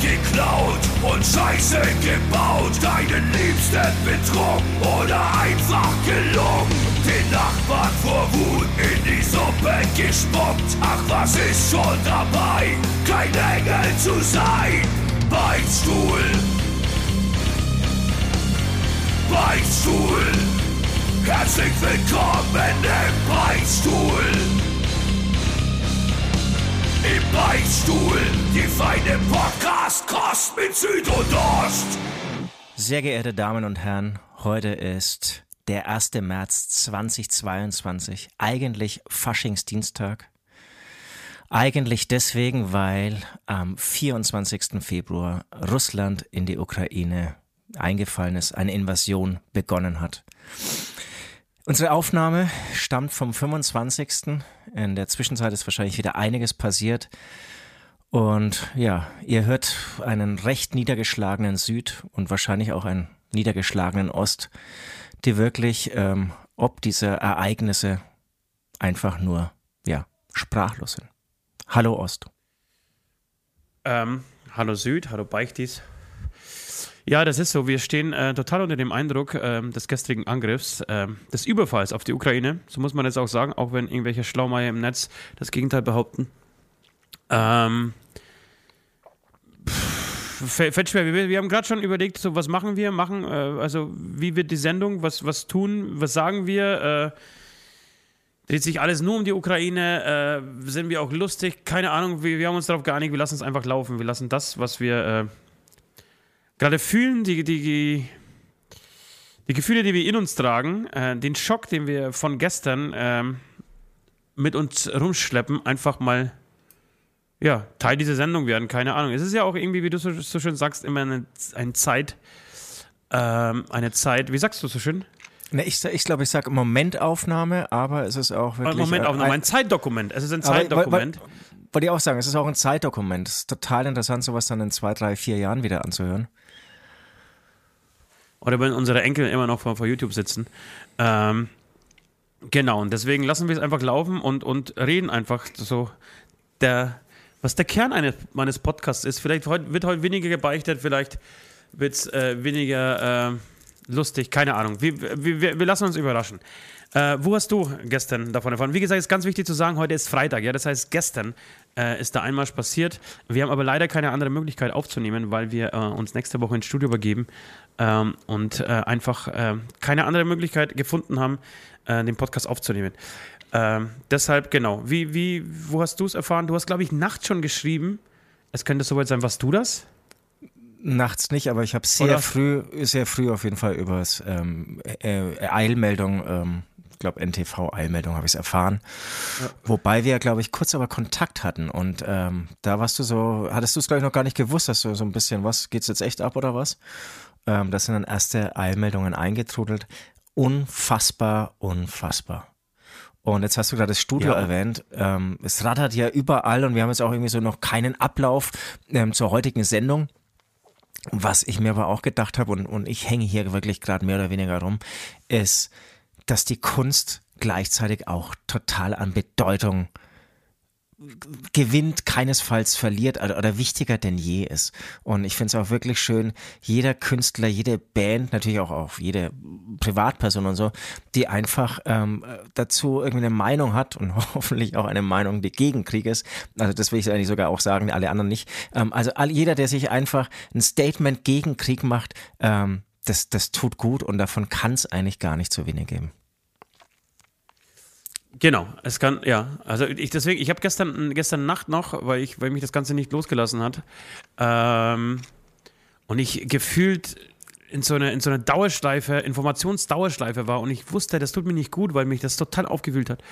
geklaut und Scheiße gebaut, deinen Liebsten betrogen oder einfach gelungen. Den Nachbarn vor Wut in die Suppe gespuckt. Ach, was ist schon dabei, kein Engel zu sein? Beichtstuhl, Beichtstuhl. Herzlich willkommen im Beichtstuhl. Im Beichtstuhl, die feine Podcast-Kost mit Süd und Ost. Sehr geehrte Damen und Herren, heute ist der 1. März 2022, eigentlich Faschingsdienstag. Eigentlich deswegen, weil am 24. Februar Russland in die Ukraine eingefallen ist, eine Invasion begonnen hat. Unsere Aufnahme stammt vom 25. In der Zwischenzeit ist wahrscheinlich wieder einiges passiert. Und ja, ihr hört einen recht niedergeschlagenen Süd und wahrscheinlich auch einen niedergeschlagenen Ost, die wirklich ähm, ob dieser Ereignisse einfach nur ja sprachlos sind. Hallo Ost. Ähm, hallo Süd, hallo Beichtis. Ja, das ist so. Wir stehen äh, total unter dem Eindruck äh, des gestrigen Angriffs, äh, des Überfalls auf die Ukraine. So muss man jetzt auch sagen, auch wenn irgendwelche Schlaumeier im Netz das Gegenteil behaupten. Ähm, fällt schwer. Wir, wir haben gerade schon überlegt, so was machen wir, machen, äh, also wie wird die Sendung, was, was tun, was sagen wir? Äh, dreht sich alles nur um die Ukraine? Äh, sind wir auch lustig? Keine Ahnung. Wir, wir haben uns darauf geeinigt, wir lassen es einfach laufen. Wir lassen das, was wir äh, gerade fühlen, die, die, die Gefühle, die wir in uns tragen, äh, den Schock, den wir von gestern ähm, mit uns rumschleppen, einfach mal ja, Teil dieser Sendung werden. Keine Ahnung. Es ist ja auch irgendwie, wie du so, so schön sagst, immer eine, eine Zeit, ähm, eine Zeit, wie sagst du so schön? Ne, ich ich glaube, ich sage Momentaufnahme, aber es ist auch wirklich. Momentaufnahme, ein, ein Zeitdokument. Es ist ein Zeitdokument. Wollte ich auch sagen, es ist auch ein Zeitdokument. Es ist total interessant, sowas dann in zwei, drei, vier Jahren wieder anzuhören. Oder wenn unsere Enkel immer noch vor, vor YouTube sitzen. Ähm, genau, und deswegen lassen wir es einfach laufen und, und reden einfach so. Der, was der Kern eines, meines Podcasts ist. Vielleicht heute, wird heute weniger gebeichtet, vielleicht wird es äh, weniger äh, lustig, keine Ahnung. Wir, wir, wir, lassen uns überraschen. Äh, wo hast du gestern davon erfahren? Wie gesagt, ist ganz wichtig zu sagen, heute ist Freitag, ja, das heißt, gestern äh, ist der Einmarsch passiert. Wir haben aber leider keine andere Möglichkeit aufzunehmen, weil wir äh, uns nächste Woche ins Studio übergeben ähm, und äh, einfach äh, keine andere Möglichkeit gefunden haben, äh, den Podcast aufzunehmen. Ähm, deshalb, genau. Wie, wie, wo hast du es erfahren? Du hast, glaube ich, nachts schon geschrieben. Es könnte soweit sein. Warst du das? Nachts nicht, aber ich habe sehr Oder? früh, sehr früh auf jeden Fall über ähm, äh, Eilmeldung ähm, ich glaube, NTV-Eilmeldung habe ich es erfahren. Ja. Wobei wir, glaube ich, kurz aber Kontakt hatten und ähm, da warst du so, hattest du es, glaube ich, noch gar nicht gewusst, dass du so ein bisschen, was, geht's jetzt echt ab oder was? Ähm, das sind dann erste Eilmeldungen eingetrudelt. Unfassbar, unfassbar. Und jetzt hast du gerade das Studio ja. erwähnt. Ähm, es rattert ja überall und wir haben jetzt auch irgendwie so noch keinen Ablauf ähm, zur heutigen Sendung. Was ich mir aber auch gedacht habe, und, und ich hänge hier wirklich gerade mehr oder weniger rum, ist, dass die Kunst gleichzeitig auch total an Bedeutung gewinnt, keinesfalls verliert oder, oder wichtiger denn je ist. Und ich finde es auch wirklich schön, jeder Künstler, jede Band, natürlich auch, auch jede Privatperson und so, die einfach ähm, dazu irgendwie eine Meinung hat und hoffentlich auch eine Meinung, die gegen Krieg ist. Also das will ich eigentlich sogar auch sagen, alle anderen nicht. Ähm, also all, jeder, der sich einfach ein Statement gegen Krieg macht, ähm, das, das tut gut und davon kann es eigentlich gar nicht zu wenig geben. Genau, es kann, ja. Also ich deswegen, ich habe gestern, gestern Nacht noch, weil ich, weil mich das Ganze nicht losgelassen hat, ähm, und ich gefühlt in so eine, in so eine Dauerschleife, Informationsdauerschleife war und ich wusste, das tut mir nicht gut, weil mich das total aufgewühlt hat.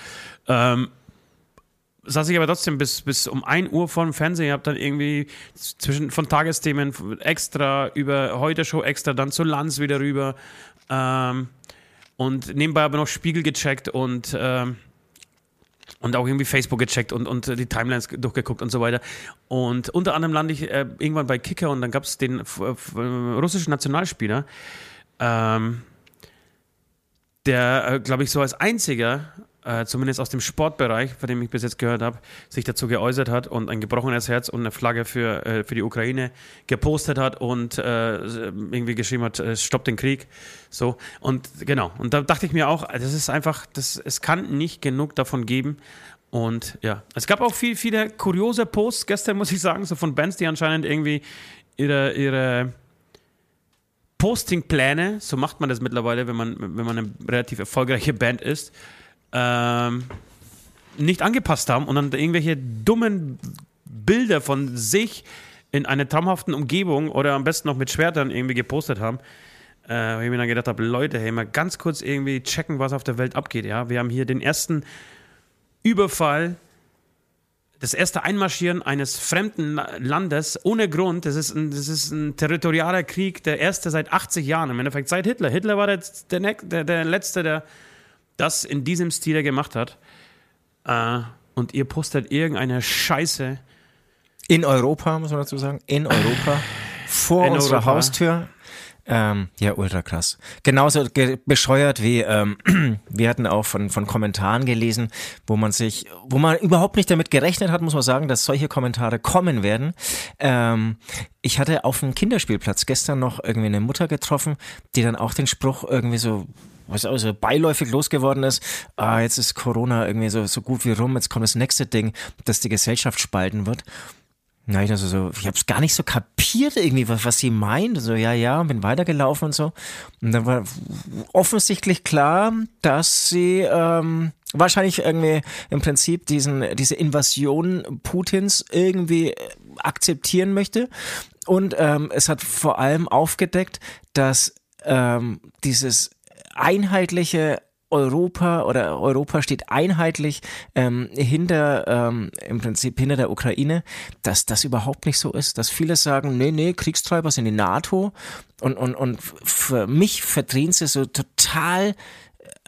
Ähm, saß ich aber trotzdem bis, bis um 1 Uhr vor dem Fernsehen. Habe dann irgendwie zwischen von Tagesthemen extra über heute Show extra, dann zu Lanz wieder rüber. Ähm, und nebenbei aber noch Spiegel gecheckt und ähm, und auch irgendwie Facebook gecheckt und, und die Timelines durchgeguckt und so weiter. Und unter anderem lande ich äh, irgendwann bei Kicker und dann gab es den russischen Nationalspieler, ähm, der, äh, glaube ich, so als einziger äh, zumindest aus dem Sportbereich, von dem ich bis jetzt gehört habe, sich dazu geäußert hat und ein gebrochenes Herz und eine Flagge für, äh, für die Ukraine gepostet hat und äh, irgendwie geschrieben hat, äh, stoppt den Krieg. So. Und genau. Und da dachte ich mir auch, das ist einfach, das, es kann nicht genug davon geben. Und ja, es gab auch viel, viele kuriose Posts gestern, muss ich sagen, so von Bands, die anscheinend irgendwie ihre, ihre Postingpläne, so macht man das mittlerweile, wenn man, wenn man eine relativ erfolgreiche Band ist, ähm, nicht angepasst haben und dann irgendwelche dummen Bilder von sich in einer traumhaften Umgebung oder am besten noch mit Schwertern irgendwie gepostet haben. Äh, wo ich mir dann gedacht habe, Leute, hey, mal ganz kurz irgendwie checken, was auf der Welt abgeht. Ja, wir haben hier den ersten Überfall, das erste Einmarschieren eines fremden Landes ohne Grund. Das ist ein, das ist ein territorialer Krieg, der erste seit 80 Jahren. Im Endeffekt seit Hitler. Hitler war der, der, der, der letzte, der das in diesem Stil gemacht hat. Äh, und ihr postet irgendeine Scheiße. In Europa, muss man dazu sagen. In Europa. Vor in unserer Europa. Haustür. Ähm, ja, ultra krass. Genauso bescheuert wie ähm, wir hatten auch von, von Kommentaren gelesen, wo man sich, wo man überhaupt nicht damit gerechnet hat, muss man sagen, dass solche Kommentare kommen werden. Ähm, ich hatte auf dem Kinderspielplatz gestern noch irgendwie eine Mutter getroffen, die dann auch den Spruch irgendwie so was also beiläufig losgeworden ist, ah, jetzt ist Corona irgendwie so, so gut wie rum, jetzt kommt das nächste Ding, das die Gesellschaft spalten wird. Na, ich also so, ich habe es gar nicht so kapiert irgendwie, was, was sie meint. So, ja, ja, bin weitergelaufen und so. Und dann war offensichtlich klar, dass sie ähm, wahrscheinlich irgendwie im Prinzip diesen, diese Invasion Putins irgendwie akzeptieren möchte. Und ähm, es hat vor allem aufgedeckt, dass ähm, dieses einheitliche Europa oder Europa steht einheitlich ähm, hinter ähm, im Prinzip hinter der Ukraine, dass das überhaupt nicht so ist, dass viele sagen, nee, nee, Kriegstreiber sind die NATO und und und für mich verdrehen sie so total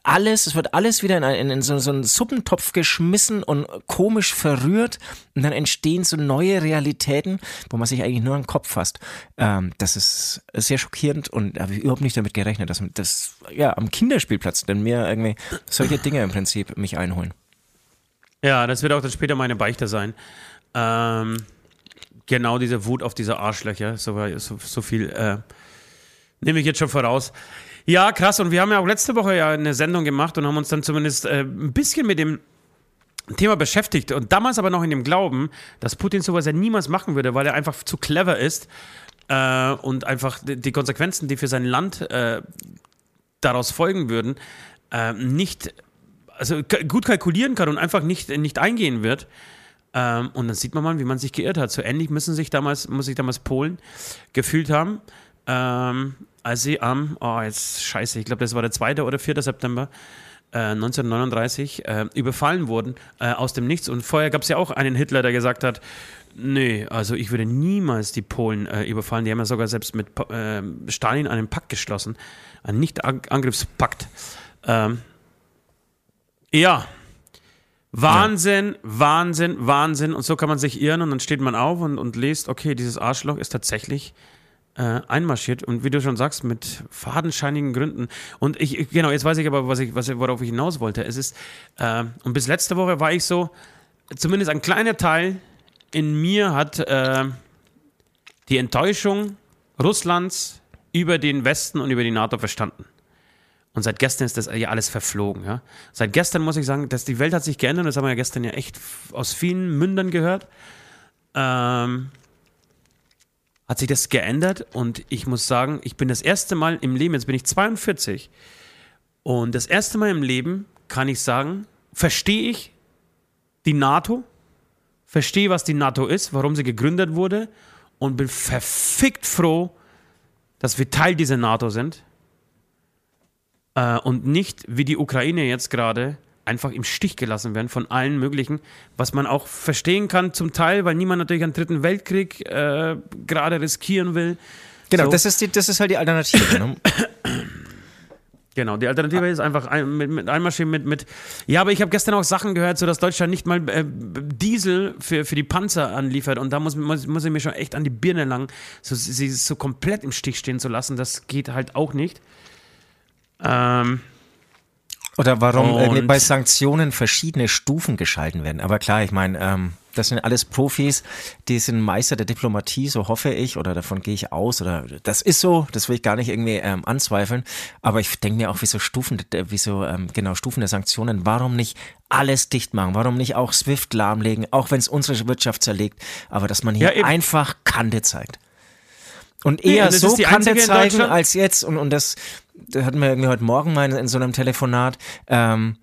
alles, es wird alles wieder in, in, in so, so, einen Suppentopf geschmissen und komisch verrührt und dann entstehen so neue Realitäten, wo man sich eigentlich nur an den Kopf fasst. Ähm, das ist sehr schockierend und habe ich überhaupt nicht damit gerechnet, dass das ja am Kinderspielplatz denn mir irgendwie solche Dinge im Prinzip mich einholen. Ja, das wird auch dann später meine Beichte sein. Ähm, genau diese Wut auf diese Arschlöcher, so, so, so viel äh, nehme ich jetzt schon voraus. Ja, krass. Und wir haben ja auch letzte Woche ja eine Sendung gemacht und haben uns dann zumindest äh, ein bisschen mit dem Thema beschäftigt. Und damals aber noch in dem Glauben, dass Putin sowas ja niemals machen würde, weil er einfach zu clever ist äh, und einfach die Konsequenzen, die für sein Land äh, daraus folgen würden, äh, nicht, also gut kalkulieren kann und einfach nicht, nicht eingehen wird. Ähm, und dann sieht man mal, wie man sich geirrt hat. So ähnlich müssen sich damals, muss sich damals Polen gefühlt haben. Ähm, als sie am, oh jetzt scheiße, ich glaube, das war der 2. oder 4. September, 1939 äh, äh, überfallen wurden äh, aus dem Nichts. Und vorher gab es ja auch einen Hitler, der gesagt hat, nee, also ich würde niemals die Polen äh, überfallen. Die haben ja sogar selbst mit äh, Stalin einen Pakt geschlossen, einen Nicht-Angriffspakt. Ähm, ja, Wahnsinn, ja. Wahnsinn, Wahnsinn. Und so kann man sich irren und dann steht man auf und, und liest, okay, dieses Arschloch ist tatsächlich äh, einmarschiert und wie du schon sagst, mit fadenscheinigen Gründen. Und ich, genau, jetzt weiß ich aber, was ich, was, worauf ich hinaus wollte. Es ist, äh, und bis letzte Woche war ich so, zumindest ein kleiner Teil in mir hat äh, die Enttäuschung Russlands über den Westen und über die NATO verstanden. Und seit gestern ist das ja alles verflogen. Ja? Seit gestern muss ich sagen, dass die Welt hat sich geändert. Das haben wir ja gestern ja echt aus vielen Mündern gehört. Ähm, hat sich das geändert und ich muss sagen, ich bin das erste Mal im Leben, jetzt bin ich 42 und das erste Mal im Leben kann ich sagen, verstehe ich die NATO, verstehe, was die NATO ist, warum sie gegründet wurde und bin verfickt froh, dass wir Teil dieser NATO sind äh, und nicht wie die Ukraine jetzt gerade einfach im Stich gelassen werden von allen möglichen, was man auch verstehen kann zum Teil, weil niemand natürlich einen dritten Weltkrieg äh, gerade riskieren will. Genau, so. das, ist die, das ist halt die Alternative. Ne? Genau, die Alternative ist einfach ein, mit, mit Einmarschieren mit, mit. Ja, aber ich habe gestern auch Sachen gehört, so dass Deutschland nicht mal äh, Diesel für, für die Panzer anliefert und da muss, muss, muss ich mir schon echt an die Birne langen, so, sie so komplett im Stich stehen zu lassen. Das geht halt auch nicht. Ähm, Oder warum äh, bei Sanktionen verschiedene Stufen geschalten werden. Aber klar, ich meine, ähm, das sind alles Profis, die sind Meister der Diplomatie, so hoffe ich, oder davon gehe ich aus, oder das ist so, das will ich gar nicht irgendwie ähm, anzweifeln. Aber ich denke mir auch, wieso Stufen, wieso ähm, genau Stufen der Sanktionen, warum nicht alles dicht machen, warum nicht auch SWIFT lahmlegen, auch wenn es unsere Wirtschaft zerlegt, aber dass man hier ja, einfach Kante zeigt. Und eher nee, so Kante zeigen als jetzt, und, und das, das hatten wir irgendwie heute Morgen mal in, so einem Telefonat, ähm,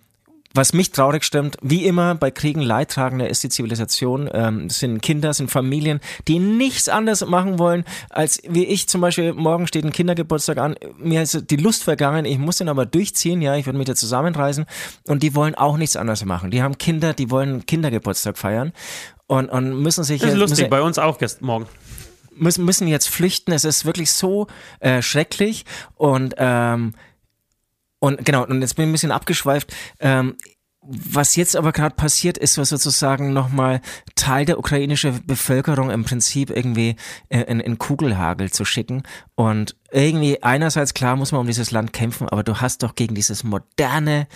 was mich traurig stimmt, wie immer bei Kriegen Leidtragende ist die Zivilisation, ähm, sind Kinder, sind Familien, die nichts anderes machen wollen, als wie ich zum Beispiel, morgen steht ein Kindergeburtstag an, mir ist die Lust vergangen, ich muss den aber durchziehen, ja, ich würde mit dir zusammenreisen. Und die wollen auch nichts anderes machen. Die haben Kinder, die wollen Kindergeburtstag feiern. Und, und müssen sich... Das ist lustig, bei uns auch gestern Morgen müssen, müssen jetzt flüchten. Es ist wirklich so äh, schrecklich und ähm, und genau, und jetzt bin ich ein bisschen abgeschweift. Ähm, was jetzt aber gerade passiert, ist so sozusagen nochmal Teil der ukrainischen Bevölkerung im Prinzip irgendwie in, in Kugelhagel zu schicken. Und irgendwie einerseits klar muss man um dieses Land kämpfen, aber du hast doch gegen dieses moderne,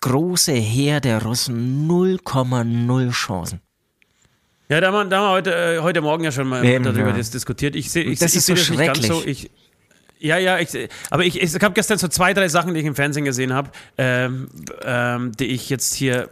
große Heer der Russen 0,0 Chancen. Ja, da haben wir, da haben wir heute, äh, heute Morgen ja schon mal Eben, darüber ja. diskutiert. Ich sehe ich, das ich, ist so das nicht ganz so. Ich, ja, ja, ich, aber ich, ich habe gestern so zwei, drei Sachen, die ich im Fernsehen gesehen habe, ähm, ähm, die ich jetzt hier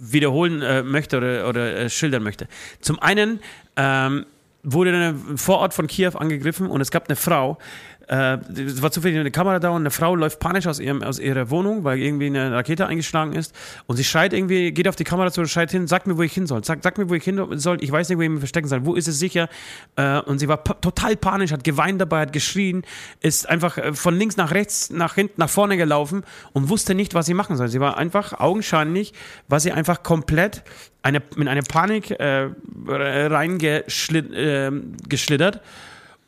wiederholen äh, möchte oder, oder äh, schildern möchte. Zum einen ähm, wurde ein Vorort von Kiew angegriffen und es gab eine Frau, äh, es war zufällig eine Kamera da und eine Frau läuft panisch aus, ihrem, aus ihrer Wohnung, weil irgendwie eine Rakete eingeschlagen ist. Und sie schreit irgendwie, geht auf die Kamera zu schreit hin, sag mir, wo ich hin soll. Sag, sag mir, wo ich hin soll. Ich weiß nicht, wo ich mich verstecken soll. Wo ist es sicher? Äh, und sie war total panisch, hat geweint dabei, hat geschrien, ist einfach äh, von links nach rechts, nach hinten, nach vorne gelaufen und wusste nicht, was sie machen soll. Sie war einfach augenscheinlich, war sie einfach komplett eine, mit einer Panik äh, reingeschlittert.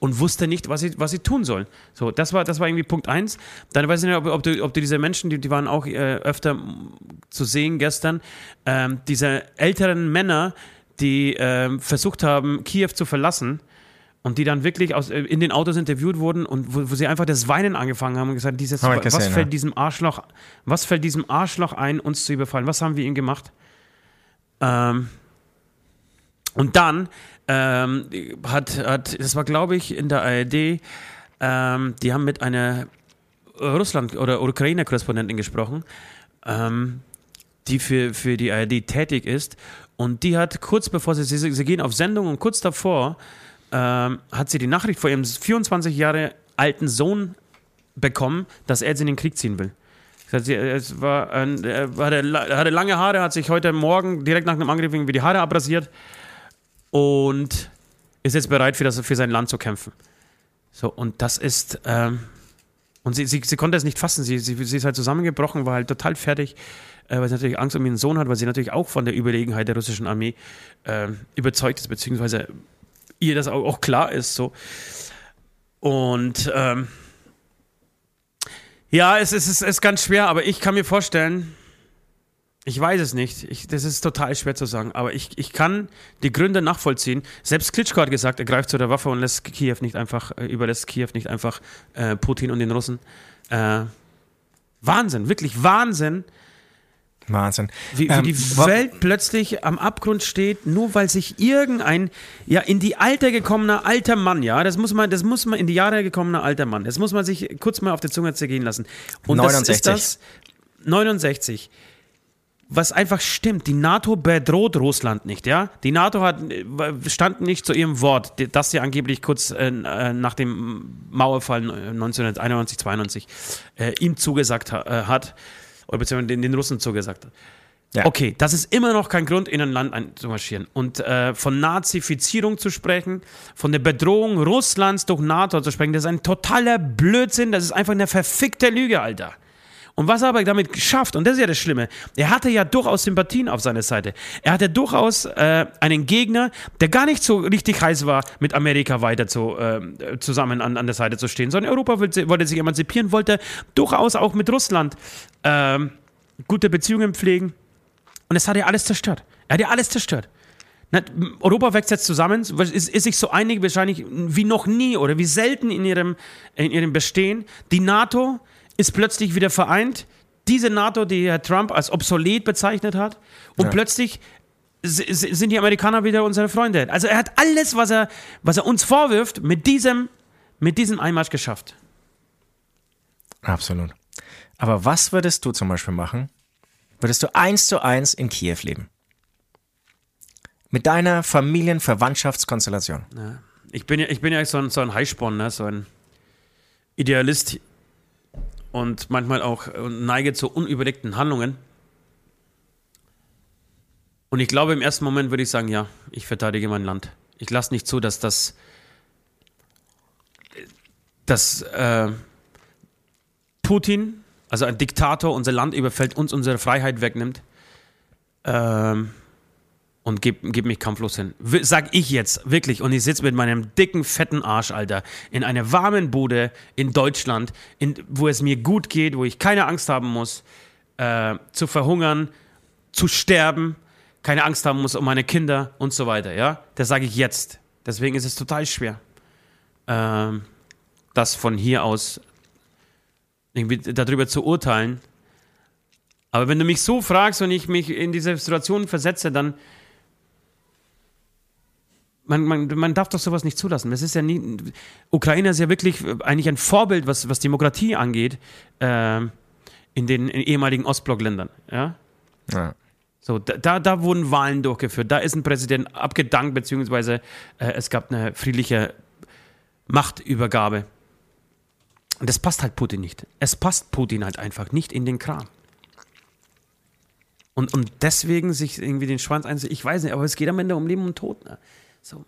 Äh, und wusste nicht, was sie, was sie tun sollen. So, das war, das war irgendwie Punkt eins. Dann weiß ich nicht, ob, ob, du, ob du diese Menschen, die, die waren auch äh, öfter zu sehen gestern, ähm, diese älteren Männer, die ähm, versucht haben, Kiew zu verlassen und die dann wirklich aus, äh, in den Autos interviewt wurden und wo, wo, sie einfach das Weinen angefangen haben und gesagt, dieses, was gesehen, fällt ja. diesem Arschloch, was fällt diesem Arschloch ein, uns zu überfallen? Was haben wir ihm gemacht? Ähm, und dann ähm, hat, hat, das war glaube ich in der ARD, ähm, die haben mit einer Russland- oder Ukraine-Korrespondentin gesprochen, ähm, die für, für die ARD tätig ist. Und die hat kurz bevor sie, sie, sie gehen auf Sendung und kurz davor ähm, hat sie die Nachricht vor ihrem 24 Jahre alten Sohn bekommen, dass er jetzt in den Krieg ziehen will. Es war ein, er hatte lange Haare, hat sich heute Morgen direkt nach dem Angriff irgendwie die Haare abrasiert und ist jetzt bereit, für, das, für sein Land zu kämpfen. So, und das ist, ähm, und sie, sie, sie konnte es nicht fassen, sie, sie, sie ist halt zusammengebrochen, war halt total fertig, äh, weil sie natürlich Angst um ihren Sohn hat, weil sie natürlich auch von der Überlegenheit der russischen Armee äh, überzeugt ist, beziehungsweise ihr das auch, auch klar ist, so. Und, ähm, ja, es, es, es ist ganz schwer, aber ich kann mir vorstellen, ich weiß es nicht. Ich, das ist total schwer zu sagen. Aber ich, ich kann die Gründe nachvollziehen. Selbst Klitschko hat gesagt, er greift zu der Waffe und lässt Kiew nicht einfach, äh, überlässt Kiew nicht einfach äh, Putin und den Russen. Äh, Wahnsinn, wirklich Wahnsinn. Wahnsinn. Wie, wie ähm, die Welt plötzlich am Abgrund steht, nur weil sich irgendein, ja, in die Alter gekommener alter Mann, ja, das muss man, das muss man in die Jahre gekommener alter Mann, das muss man sich kurz mal auf der Zunge zergehen lassen. Und 69. das ist das 69 was einfach stimmt. Die NATO bedroht Russland nicht, ja. Die NATO hat, stand nicht zu ihrem Wort, das sie angeblich kurz äh, äh nach dem Mauerfall 1991, 92 äh, ihm zugesagt ha äh, hat, oder beziehungsweise den, den Russen zugesagt hat. Ja. Okay, das ist immer noch kein Grund, in ein Land einzumarschieren. Und äh, von Nazifizierung zu sprechen, von der Bedrohung Russlands durch NATO zu sprechen, das ist ein totaler Blödsinn, das ist einfach eine verfickte Lüge, Alter. Und was er aber damit geschafft, und das ist ja das Schlimme, er hatte ja durchaus Sympathien auf seiner Seite. Er hatte durchaus äh, einen Gegner, der gar nicht so richtig heiß war, mit Amerika weiter zu, äh, zusammen an, an der Seite zu stehen, sondern Europa wollte, wollte sich emanzipieren, wollte durchaus auch mit Russland äh, gute Beziehungen pflegen. Und das hat er alles zerstört. Er hat ja alles zerstört. Europa wächst jetzt zusammen, ist, ist sich so einig wahrscheinlich wie noch nie oder wie selten in ihrem, in ihrem Bestehen. Die NATO ist plötzlich wieder vereint. diese NATO, die Herr Trump als obsolet bezeichnet hat, und Ja. plötzlich sind die Amerikaner wieder unsere Freunde. Also er hat alles, was er, was er uns vorwirft, mit diesem, mit diesem Einmarsch geschafft. Absolut. Aber was würdest du zum Beispiel machen? Würdest du eins zu eins in Kiew leben? Mit deiner Familienverwandtschaftskonstellation. Ich bin ja, ich bin ja so ein, so ein Heißsporn, ne? so ein Idealist und manchmal auch äh, neige zu unüberlegten Handlungen. Und ich glaube, im ersten Moment würde ich sagen, ja, ich verteidige mein Land. Ich lasse nicht zu, dass das, dass äh, Putin, also ein Diktator, unser Land überfällt, uns unsere Freiheit wegnimmt. Ähm, und gib, gib mich kampflos hin. W- Sag ich jetzt, wirklich. Und ich sitze mit meinem dicken, fetten Arsch, Alter, in einer warmen Bude in Deutschland, in, wo es mir gut geht, wo ich keine Angst haben muss, äh, zu verhungern, zu sterben, keine Angst haben muss um meine Kinder und so weiter, ja? Das sage ich jetzt. Deswegen ist es total schwer, ähm, das von hier aus irgendwie darüber zu urteilen. Aber wenn du mich so fragst und ich mich in diese Situation versetze, dann man, man, man darf doch sowas nicht zulassen. Das ist ja nie. Ukraine ist ja wirklich eigentlich ein Vorbild, was, was Demokratie angeht, ähm, in den ehemaligen Ostblockländern. Ja? Ja. So, da, da, wurden Wahlen durchgeführt. Da ist ein Präsident abgedankt, beziehungsweise äh, es gab eine friedliche Machtübergabe. Und das passt halt Putin nicht. Es passt Putin halt einfach nicht in den Kram. Und, und deswegen sich irgendwie den Schwanz einzuziehen, ich weiß nicht, aber es geht am Ende um Leben und Tod. Ne? So.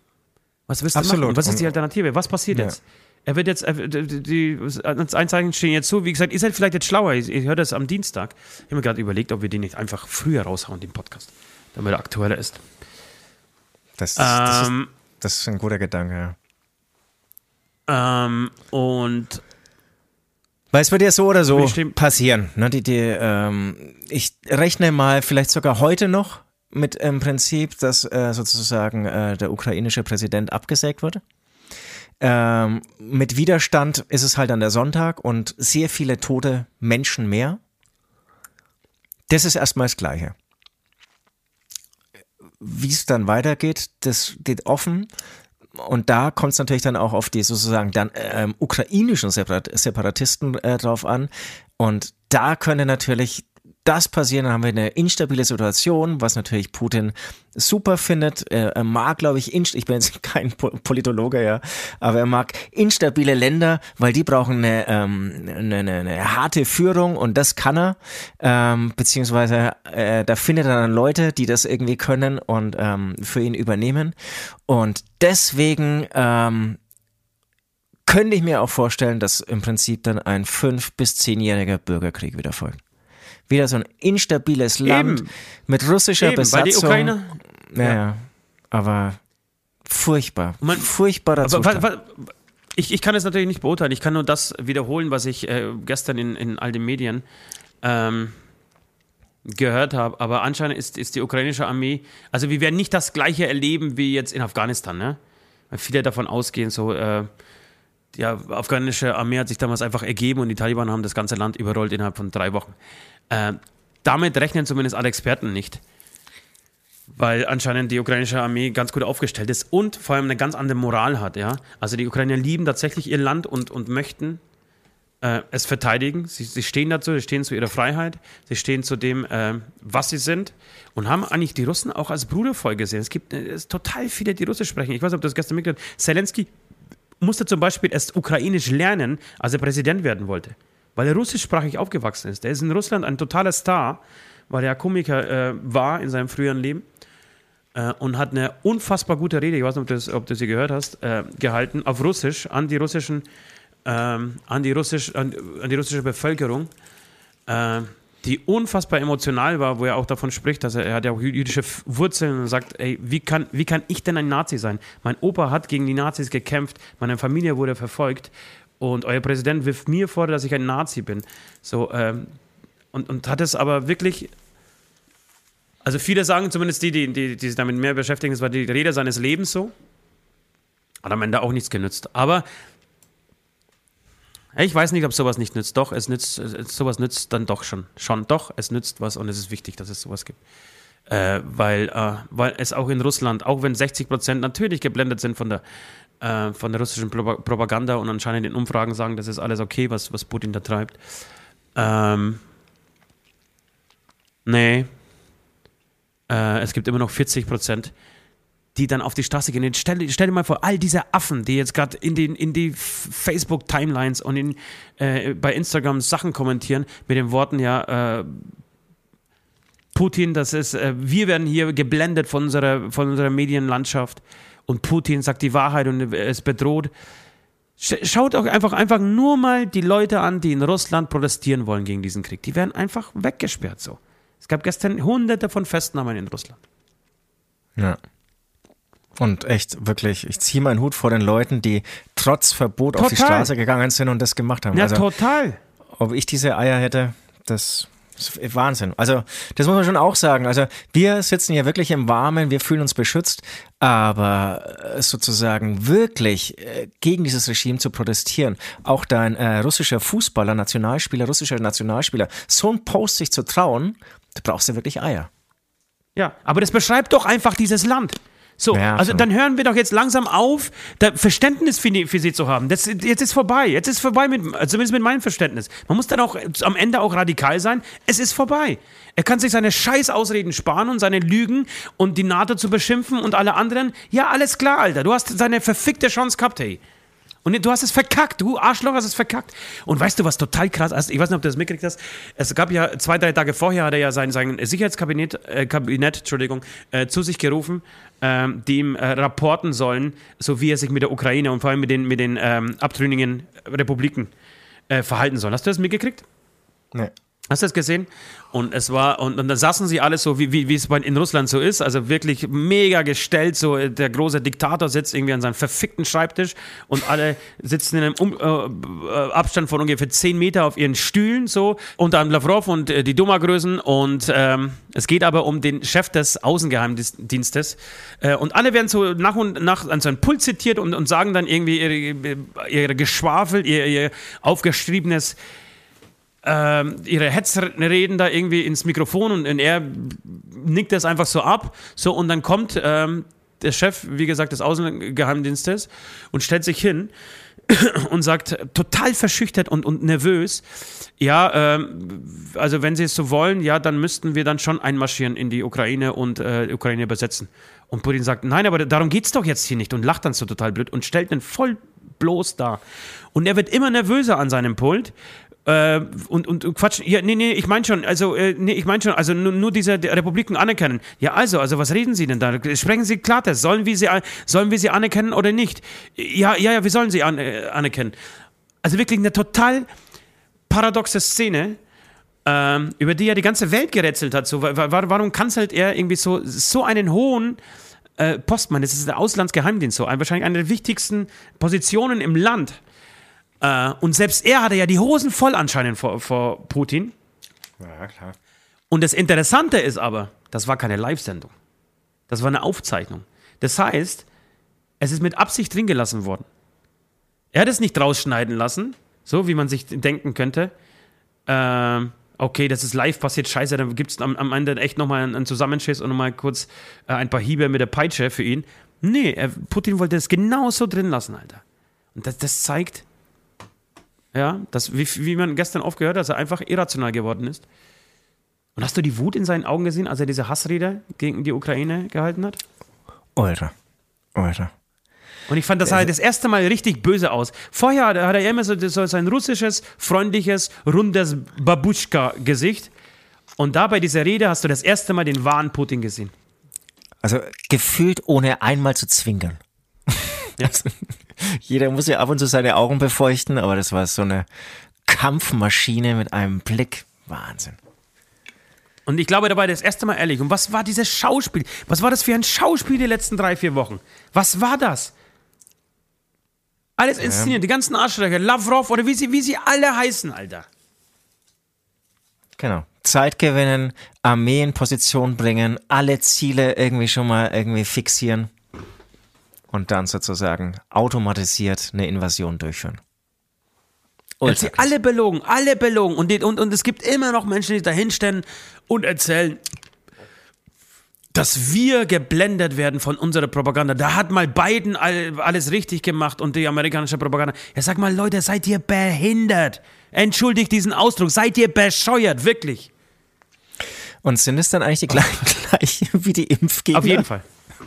Was willst du Absolut. machen? Was ist die Alternative? Was passiert Ja. jetzt? Er wird jetzt, die, Einzeichen stehen jetzt zu. Wie gesagt, ihr seid vielleicht jetzt schlauer. Ich, ich höre das am Dienstag. Ich habe mir gerade überlegt, ob wir den nicht einfach früher raushauen, den Podcast, damit er aktueller ist. Das, das, ist, Ähm, das ist ein guter Gedanke, ja. ähm, und Weil es wird ja so oder so passieren. Ne? Die, die, ähm, ich rechne mal vielleicht sogar heute noch mit im Prinzip, dass äh, sozusagen äh, der ukrainische Präsident abgesägt wird. Ähm, mit Widerstand ist es halt an der Sonntag und sehr viele tote Menschen mehr. Das ist erstmal das Gleiche. Wie es dann weitergeht, das steht offen. Und da kommt es natürlich dann auch auf die sozusagen dann ähm, ukrainischen Separat Separatisten äh, drauf an. Und da könnte natürlich das passieren, dann haben wir eine instabile Situation, was natürlich Putin super findet. Er, mag, glaube ich, ich bin jetzt kein Po- Politologe, ja, aber er mag instabile Länder, weil die brauchen eine, ähm, eine, eine, eine harte Führung und das kann er. Ähm, beziehungsweise äh, da findet er dann Leute, die das irgendwie können und ähm, für ihn übernehmen. Und deswegen ähm, könnte ich mir auch vorstellen, dass im Prinzip dann ein fünf- bis zehnjähriger Bürgerkrieg wieder folgt. Wieder so ein instabiles Land Eben. mit russischer eben, weil die Besatzung. Ukraine. ja, ja. aber furchtbar. Man- Furchtbarer Zustand. ich, ich kann es natürlich nicht beurteilen. Ich kann nur das wiederholen, was ich äh, gestern in, in all den Medien ähm, gehört habe. Aber anscheinend ist, ist die ukrainische Armee, also wir werden nicht das gleiche erleben wie jetzt in Afghanistan, ne? Weil viele davon ausgehen, so, äh, die afghanische Armee hat sich damals einfach ergeben und die Taliban haben das ganze Land überrollt innerhalb von drei Wochen. Äh, damit rechnen zumindest alle Experten nicht. Weil anscheinend die ukrainische Armee ganz gut aufgestellt ist und vor allem eine ganz andere Moral hat, ja. Also die Ukrainer lieben tatsächlich ihr Land und, und möchten äh, es verteidigen. Sie, sie stehen dazu, sie stehen zu ihrer Freiheit, sie stehen zu dem, äh, was sie sind und haben eigentlich die Russen auch als Brudervolk gesehen. Es gibt äh, es total viele, die Russisch sprechen. Ich weiß nicht, ob du das gestern mitgekriegt hast. Zelensky musste zum Beispiel erst Ukrainisch lernen, als er Präsident werden wollte, weil er russischsprachig aufgewachsen ist. Er ist in Russland ein totaler Star, weil er Komiker äh, war in seinem früheren Leben äh, und hat eine unfassbar gute Rede, ich weiß nicht, ob du, das, ob du sie gehört hast, äh, gehalten auf Russisch an die russischen, ähm, an die russisch, an, an die russische Bevölkerung, äh, die unfassbar emotional war, wo er auch davon spricht, dass er, er hat ja auch jü- jüdische Wurzeln und sagt, ey, wie kann, wie kann ich denn ein Nazi sein? Mein Opa hat gegen die Nazis gekämpft, meine Familie wurde verfolgt und euer Präsident wirft mir vor, dass ich ein Nazi bin. So, ähm, und, und hat es aber wirklich also viele sagen zumindest die, die, die, die sich damit mehr beschäftigen, es war die Rede seines Lebens so. Hat am Ende auch nichts genützt. Aber Ich weiß nicht, ob sowas nicht nützt. Doch, es nützt, sowas nützt dann doch schon. Schon, doch, es nützt was und es ist wichtig, dass es sowas gibt. Äh, weil, äh, weil es auch in Russland, auch wenn 60 Prozent natürlich geblendet sind von der, äh, von der russischen Pro Propaganda und anscheinend in Umfragen sagen, das ist alles okay, was, was Putin da treibt. Ähm, nee. Äh, es gibt immer noch 40 Prozent, die dann auf die Straße gehen. Stell, stell dir mal vor, all diese Affen, die jetzt gerade in, in die Facebook-Timelines und in, äh, bei Instagram Sachen kommentieren mit den Worten, ja, äh, Putin, das ist, äh, wir werden hier geblendet von unserer, von unserer Medienlandschaft und Putin sagt die Wahrheit und es bedroht. Schaut auch einfach, einfach nur mal die Leute an, die in Russland protestieren wollen gegen diesen Krieg. Die werden einfach weggesperrt so. Es gab gestern hunderte von Festnahmen in Russland. Ja. Und echt, wirklich, ich ziehe meinen Hut vor den Leuten, die trotz Verbot total. auf die Straße gegangen sind und das gemacht haben. Ja, also, total. Ob ich diese Eier hätte, das ist Wahnsinn. Also, das muss man schon auch sagen. Also, wir sitzen hier wirklich im Warmen, wir fühlen uns beschützt, aber äh, sozusagen wirklich äh, gegen dieses Regime zu protestieren, auch dein äh, russischer Fußballer, Nationalspieler, russischer Nationalspieler, so ein Post sich zu trauen, da brauchst du wirklich Eier. Ja, aber das beschreibt doch einfach dieses Land. So, ja, also so. dann hören wir doch jetzt langsam auf, Verständnis für, die, für sie zu haben. Das, jetzt ist vorbei. Jetzt ist vorbei, mit, zumindest mit meinem Verständnis. Man muss dann auch am Ende auch radikal sein. Es ist vorbei. Er kann sich seine Scheißausreden sparen und seine Lügen und die NATO zu beschimpfen und alle anderen. Ja, alles klar, Alter. Du hast seine verfickte Chance gehabt, hey. Und du hast es verkackt, du Arschloch hast es verkackt. Und weißt du, was total krass ist? Ich weiß nicht, ob du das mitgekriegt hast. Es gab ja zwei, drei Tage vorher, hat er ja sein, sein Sicherheitskabinett äh, Kabinett, Entschuldigung, äh, zu sich gerufen, äh, die ihm äh, rapporten sollen, so wie er sich mit der Ukraine und vor allem mit den, mit den ähm, abtrünnigen Republiken äh, verhalten soll. Hast du das mitgekriegt? Nee. Hast du das gesehen? Und es war, und, und dann saßen sie alle so, wie, wie, wie es in Russland so ist, also wirklich mega gestellt, so der große Diktator sitzt irgendwie an seinem verfickten Schreibtisch und alle sitzen in einem um, äh, Abstand von ungefähr 10 Meter auf ihren Stühlen, so, unter anderem Lavrov und äh, die Duma-Größen und ähm, es geht aber um den Chef des Außengeheimdienstes äh, und alle werden so nach und nach an seinen Pult zitiert und, und sagen dann irgendwie ihre, ihre Geschwafel, ihr, ihr aufgeschriebenes ihre Hetzreden da irgendwie ins Mikrofon und, und, er nickt das einfach so ab. So, und dann kommt ähm, der Chef, wie gesagt, des Außengeheimdienstes und stellt sich hin und sagt, total verschüchtert und, und nervös, ja, ähm, also wenn Sie es so wollen, ja, dann müssten wir dann schon einmarschieren in die Ukraine und äh, Ukraine besetzen. Und Putin sagt, nein, aber darum geht es doch jetzt hier nicht und lacht dann so total blöd und stellt den voll bloß da. Und er wird immer nervöser an seinem Pult, äh, und, und Quatsch, ja, nee, nee, ich meine schon, also, äh, nee, ich meine schon, also nur, nur diese Republiken anerkennen. Ja, also, also, was reden Sie denn da? Sprechen Sie Klartext. Sollen wir sie, sollen wir sie anerkennen oder nicht? Ja, ja, ja, wir sollen sie an, äh, anerkennen. Also wirklich eine total paradoxe Szene, ähm, über die ja die ganze Welt gerätselt hat. So, warum kanzelt er irgendwie so, so einen hohen äh, Postmann? Das ist der Auslandsgeheimdienst, so, wahrscheinlich eine der wichtigsten Positionen im Land äh, und selbst er hatte ja die Hosen voll anscheinend vor, vor Putin. Ja, klar. Und das Interessante ist aber, das war keine Live-Sendung. Das war eine Aufzeichnung. Das heißt, es ist mit Absicht drin gelassen worden. Er hat es nicht rausschneiden lassen, so wie man sich denken könnte. Ähm, okay, das ist live passiert, scheiße, dann gibt es am, am, Ende echt nochmal einen, einen Zusammenschiss und nochmal kurz äh, ein paar Hiebe mit der Peitsche für ihn. Nee, er, Putin wollte das genauso drin lassen, Alter. Und das, das zeigt, ja, das, wie, wie man gestern oft gehört hat, dass er einfach irrational geworden ist. Und hast du die Wut in seinen Augen gesehen, als er diese Hassrede gegen die Ukraine gehalten hat? Alter. Alter. Und ich fand, das sah also, das erste Mal richtig böse aus. Vorher hat er immer so, so sein russisches, freundliches, rundes Babuschka-Gesicht. Und da bei dieser Rede hast du das erste Mal den wahren Putin gesehen. Also gefühlt ohne einmal zu zwinkern. Ja. Also, jeder muss ja ab und zu seine Augen befeuchten, aber das war so eine Kampfmaschine mit einem Blick. Wahnsinn. Und ich glaube, da war das erste Mal ehrlich. Und was war dieses Schauspiel? Was war das für ein Schauspiel die letzten drei, vier Wochen? Was war das? Alles inszeniert, ja. die ganzen Arschlöcher, Lavrov oder wie sie, wie sie alle heißen, Alter. Genau. Zeit gewinnen, Armee in Position bringen, alle Ziele irgendwie schon mal irgendwie fixieren und dann sozusagen automatisiert eine Invasion durchführen. Er sie alle belogen, alle belogen. Und, die, und, und es gibt immer noch Menschen, die dahinstellen und erzählen, dass wir geblendet werden von unserer Propaganda. Da hat mal Biden all, alles richtig gemacht und die amerikanische Propaganda. Ja, sag mal, Leute, seid ihr behindert? Entschuldigt diesen Ausdruck. Seid ihr bescheuert, wirklich? Und sind es dann eigentlich die gleichen, gleichen wie die Impfgegner? Auf jeden Fall.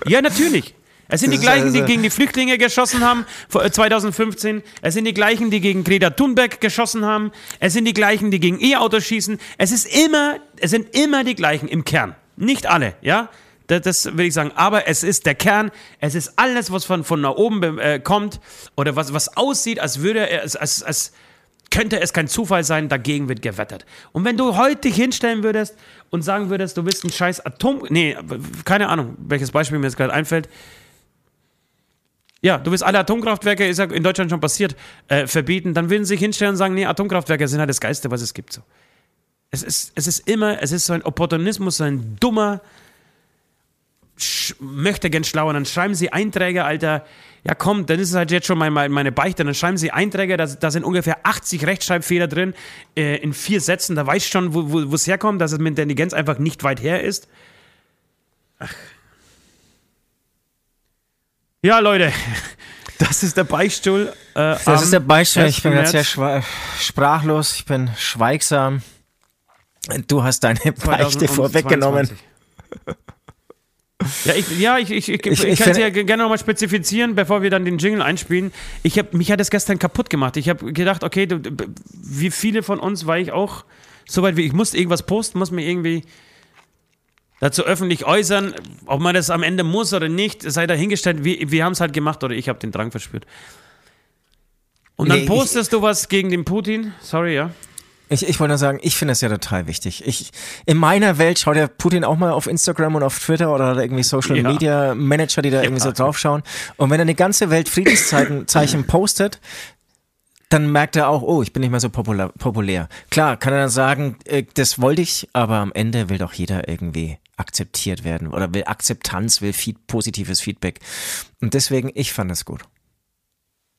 Ja, natürlich. Es sind die gleichen, die also- gegen die Flüchtlinge geschossen haben, vor- äh, 2015. Es sind die gleichen, die gegen Greta Thunberg geschossen haben. Es sind die gleichen, die gegen E-Autos schießen. Es ist immer, es sind immer die gleichen im Kern. Nicht alle, ja? Das, das will ich sagen. Aber es ist der Kern. Es ist alles, was von, von nach oben äh, kommt oder was, was aussieht, als würde als, als, als könnte es kein Zufall sein, dagegen wird gewettert. Und wenn du heute dich hinstellen würdest und sagen würdest, du bist ein scheiß Atom... Nee, keine Ahnung, welches Beispiel mir jetzt gerade einfällt. Ja, du willst alle Atomkraftwerke, ist ja in Deutschland schon passiert, äh, verbieten, dann würden sie sich hinstellen und sagen, nee, Atomkraftwerke sind halt das Geiste, was es gibt. So. Es, ist, es ist immer, es ist so ein Opportunismus, so ein dummer, möchte gern schlauer. Dann schreiben sie Einträge, Alter. Ja, komm, dann ist es halt jetzt schon mal meine, Beichte. Dann schreiben sie Einträge, da, da sind ungefähr 80 Rechtschreibfehler drin äh, in vier Sätzen. Da weißt du schon, wo wo- wo es herkommt, dass es mit Intelligenz einfach nicht weit her ist. Ach. Ja, Leute, das ist der Beichtstuhl. Äh, Das ist der Beispiel. Ich bin jetzt jetzt sehr sprachlos, ich bin schweigsam. Du hast deine Beichte vorweggenommen. Ja, ich, ja, ich, ich, ich, ich, kann es ja gerne nochmal spezifizieren, bevor wir dann den Jingle einspielen. Ich hab, mich hat das gestern kaputt gemacht. Ich habe gedacht, okay, wie viele von uns war ich auch so weit wie ich musste irgendwas posten, muss mir irgendwie dazu öffentlich äußern, ob man das am Ende muss oder nicht, sei dahingestellt. Wir, wir haben es halt gemacht oder ich habe den Drang verspürt. Und dann Nee, ich- postest du was gegen den Putin. Sorry, ja. Ich, ich wollte nur sagen, ich finde es ja total wichtig. Ich, in meiner Welt schaut der Putin auch mal auf Instagram und auf Twitter oder er irgendwie Social Ja. Media Manager, die da irgendwie so draufschauen. Und wenn er eine ganze Welt Friedenszeichen Zeichen postet, dann merkt er auch, oh, ich bin nicht mehr so populär. populär. Klar, kann er dann sagen, äh, das wollte ich, aber am Ende will doch jeder irgendwie akzeptiert werden oder will Akzeptanz, will Feed, positives Feedback. Und deswegen, ich fand es gut.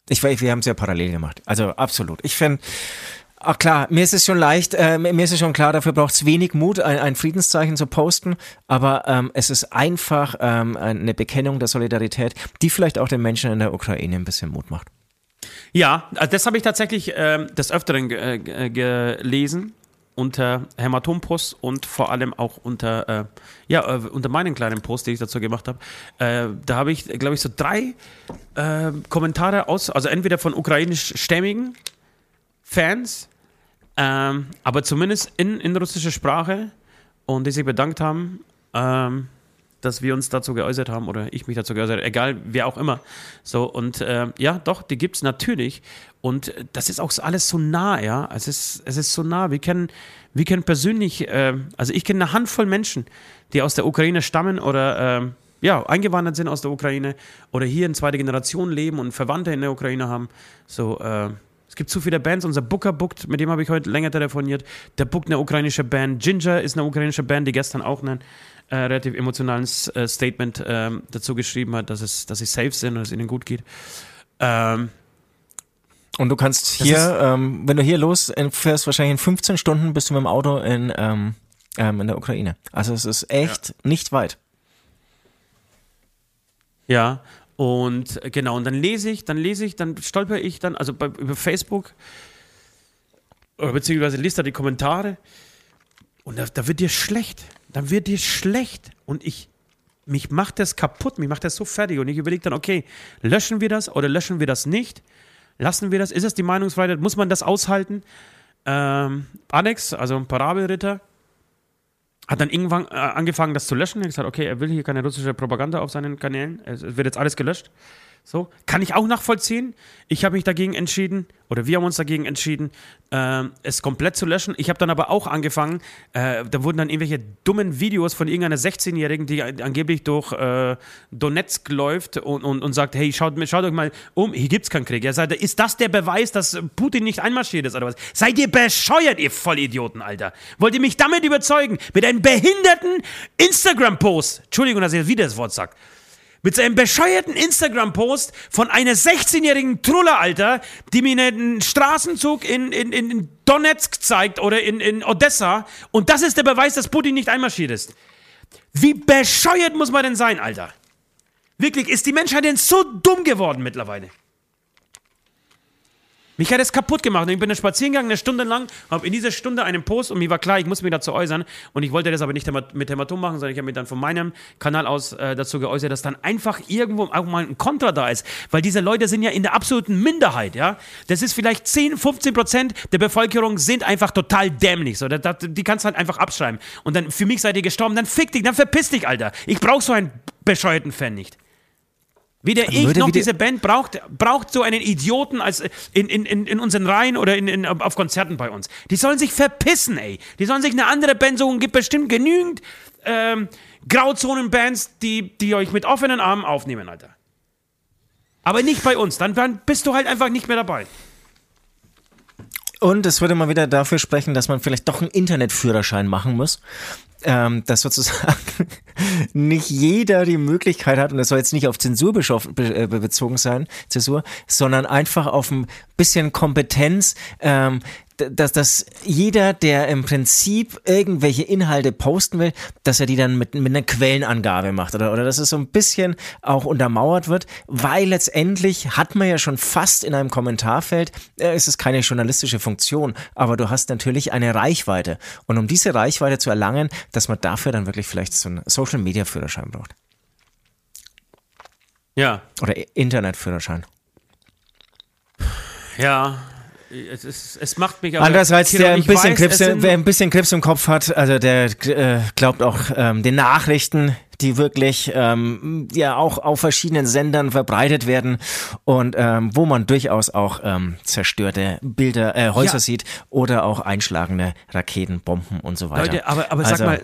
Ich weiß, wir haben es ja parallel gemacht. Also absolut. Ich finde, Ach klar, mir ist es schon leicht, äh, mir ist es schon klar, dafür braucht es wenig Mut, ein, ein Friedenszeichen zu posten, aber ähm, es ist einfach ähm, eine Bekennung der Solidarität, die vielleicht auch den Menschen in der Ukraine ein bisschen Mut macht. Ja, also das habe ich tatsächlich ähm, des Öfteren ge äh, gelesen unter Hämatompost und vor allem auch unter, äh, ja, äh, unter meinen kleinen Post, den ich dazu gemacht habe. Äh, da habe ich, glaube ich, so drei äh, Kommentare aus, also entweder von ukrainischstämmigen Fans, ähm, aber zumindest in, in russischer Sprache und die sich bedankt haben, ähm, dass wir uns dazu geäußert haben oder ich mich dazu geäußert habe, egal wer auch immer. So, und äh, ja, doch, die gibt es natürlich. Und äh, das ist auch alles so nah, ja. Es ist, es ist so nah. Wir kennen, wir kennen persönlich, äh, also ich kenne eine Handvoll Menschen, die aus der Ukraine stammen oder ähm, ja, eingewandert sind aus der Ukraine oder hier in zweiter Generation leben und Verwandte in der Ukraine haben. So, äh, gibt zu viele Bands. Unser Booker bookt, mit dem habe ich heute länger telefoniert. Der bookt eine ukrainische Band. Ginger ist eine ukrainische Band, die gestern auch einen äh, relativ emotionalen äh, Statement ähm, dazu geschrieben hat, dass, es, dass sie safe sind und es ihnen gut geht. Ähm, Und du kannst hier, ist- ähm, wenn du hier losfährst, wahrscheinlich in 15 Stunden bist du mit dem Auto in, ähm, ähm, in der Ukraine. Also es ist echt nicht weit. Ja, und äh, genau, und dann lese ich, dann lese ich, dann stolper ich dann, also bei, über Facebook, oder beziehungsweise liest da die Kommentare und da, da wird dir schlecht. Dann wird dir schlecht. Und ich, mich macht das kaputt, mich macht das so fertig. Und ich überlege dann, okay, löschen wir das oder löschen wir das nicht? Lassen wir das? Ist es die Meinungsfreiheit? Muss man das aushalten? Ähm, Alex, also ein Parabelritter, hat dann irgendwann äh, angefangen, das zu löschen. Er hat gesagt, okay, er will hier keine russische Propaganda auf seinen Kanälen. Es es wird jetzt alles gelöscht. So, kann ich auch nachvollziehen. Ich habe mich dagegen entschieden, oder wir haben uns dagegen entschieden, ähm, es komplett zu löschen. Ich habe dann aber auch angefangen, äh, da wurden dann irgendwelche dummen Videos von irgendeiner 16-Jährigen, die an- angeblich durch äh, Donetsk läuft und, und, und sagt, hey, schaut, schaut euch mal um, hier gibt's keinen Krieg. Er sagt, ist das der Beweis, dass Putin nicht einmarschiert ist oder was? Seid ihr bescheuert, ihr Vollidioten, Alter? Wollt ihr mich damit überzeugen? Mit einem behinderten Instagram-Post. Entschuldigung, dass ich wieder das Wort sage. Mit seinem bescheuerten Instagram-Post von einer 16-jährigen Truller, Alter, die mir einen Straßenzug in, in, in Donetsk zeigt oder in, in Odessa. Und das ist der Beweis, dass Putin nicht einmarschiert ist. Wie bescheuert muss man denn sein, Alter? Wirklich, ist die Menschheit denn so dumm geworden mittlerweile? Mich hat es kaputt gemacht. Ich bin spazieren gegangen, eine Stunde lang, habe in dieser Stunde einen Post und mir war klar, ich muss mich dazu äußern. Und ich wollte das aber nicht mit Hämatom machen, sondern ich habe mich dann von meinem Kanal aus äh, dazu geäußert, dass dann einfach irgendwo auch mal ein Kontra da ist. Weil diese Leute sind ja in der absoluten Minderheit, ja. Das ist vielleicht 10, 15 Prozent der Bevölkerung sind einfach total dämlich. So, das, das, die kannst du halt einfach abschreiben. Und dann, für mich seid ihr gestorben, dann fick dich, dann verpiss dich, Alter. Ich brauche so einen bescheuerten Fan nicht. Weder ich noch diese Band braucht, braucht so einen Idioten als in, in, in, in unseren Reihen oder in, in, auf Konzerten bei uns. Die sollen sich verpissen, ey. Die sollen sich eine andere Band suchen. Gibt bestimmt genügend ähm, Grauzonen-Bands, die, die euch mit offenen Armen aufnehmen, Alter. Aber nicht bei uns. Dann, dann bist du halt einfach nicht mehr dabei. Und es würde mal wieder dafür sprechen, dass man vielleicht doch einen Internetführerschein machen muss. Ähm, dass sozusagen nicht jeder die Möglichkeit hat, und das soll jetzt nicht auf Zensur äh, bezogen sein, Zensur, sondern einfach auf ein bisschen Kompetenz, ähm, dass, dass jeder, der im Prinzip irgendwelche Inhalte posten will, dass er die dann mit, mit einer Quellenangabe macht oder, oder dass es so ein bisschen auch untermauert wird, weil letztendlich hat man ja schon fast in einem Kommentarfeld, äh, ist es keine journalistische Funktion, aber du hast natürlich eine Reichweite. Und um diese Reichweite zu erlangen, dass man dafür dann wirklich vielleicht so einen Social Media Führerschein braucht. Ja. Oder Internetführerschein. Ja, es, ist, es macht mich aber. Andererseits, der ein bisschen, weiß, Clips, wer ein bisschen Clips im Kopf hat, also der äh, glaubt auch ähm, den Nachrichten, die wirklich ähm, ja auch auf verschiedenen Sendern verbreitet werden und ähm, wo man durchaus auch ähm, zerstörte Bilder, äh, Häuser ja. sieht oder auch einschlagende Raketen, Bomben und so weiter. Leute, aber, aber also, sag mal,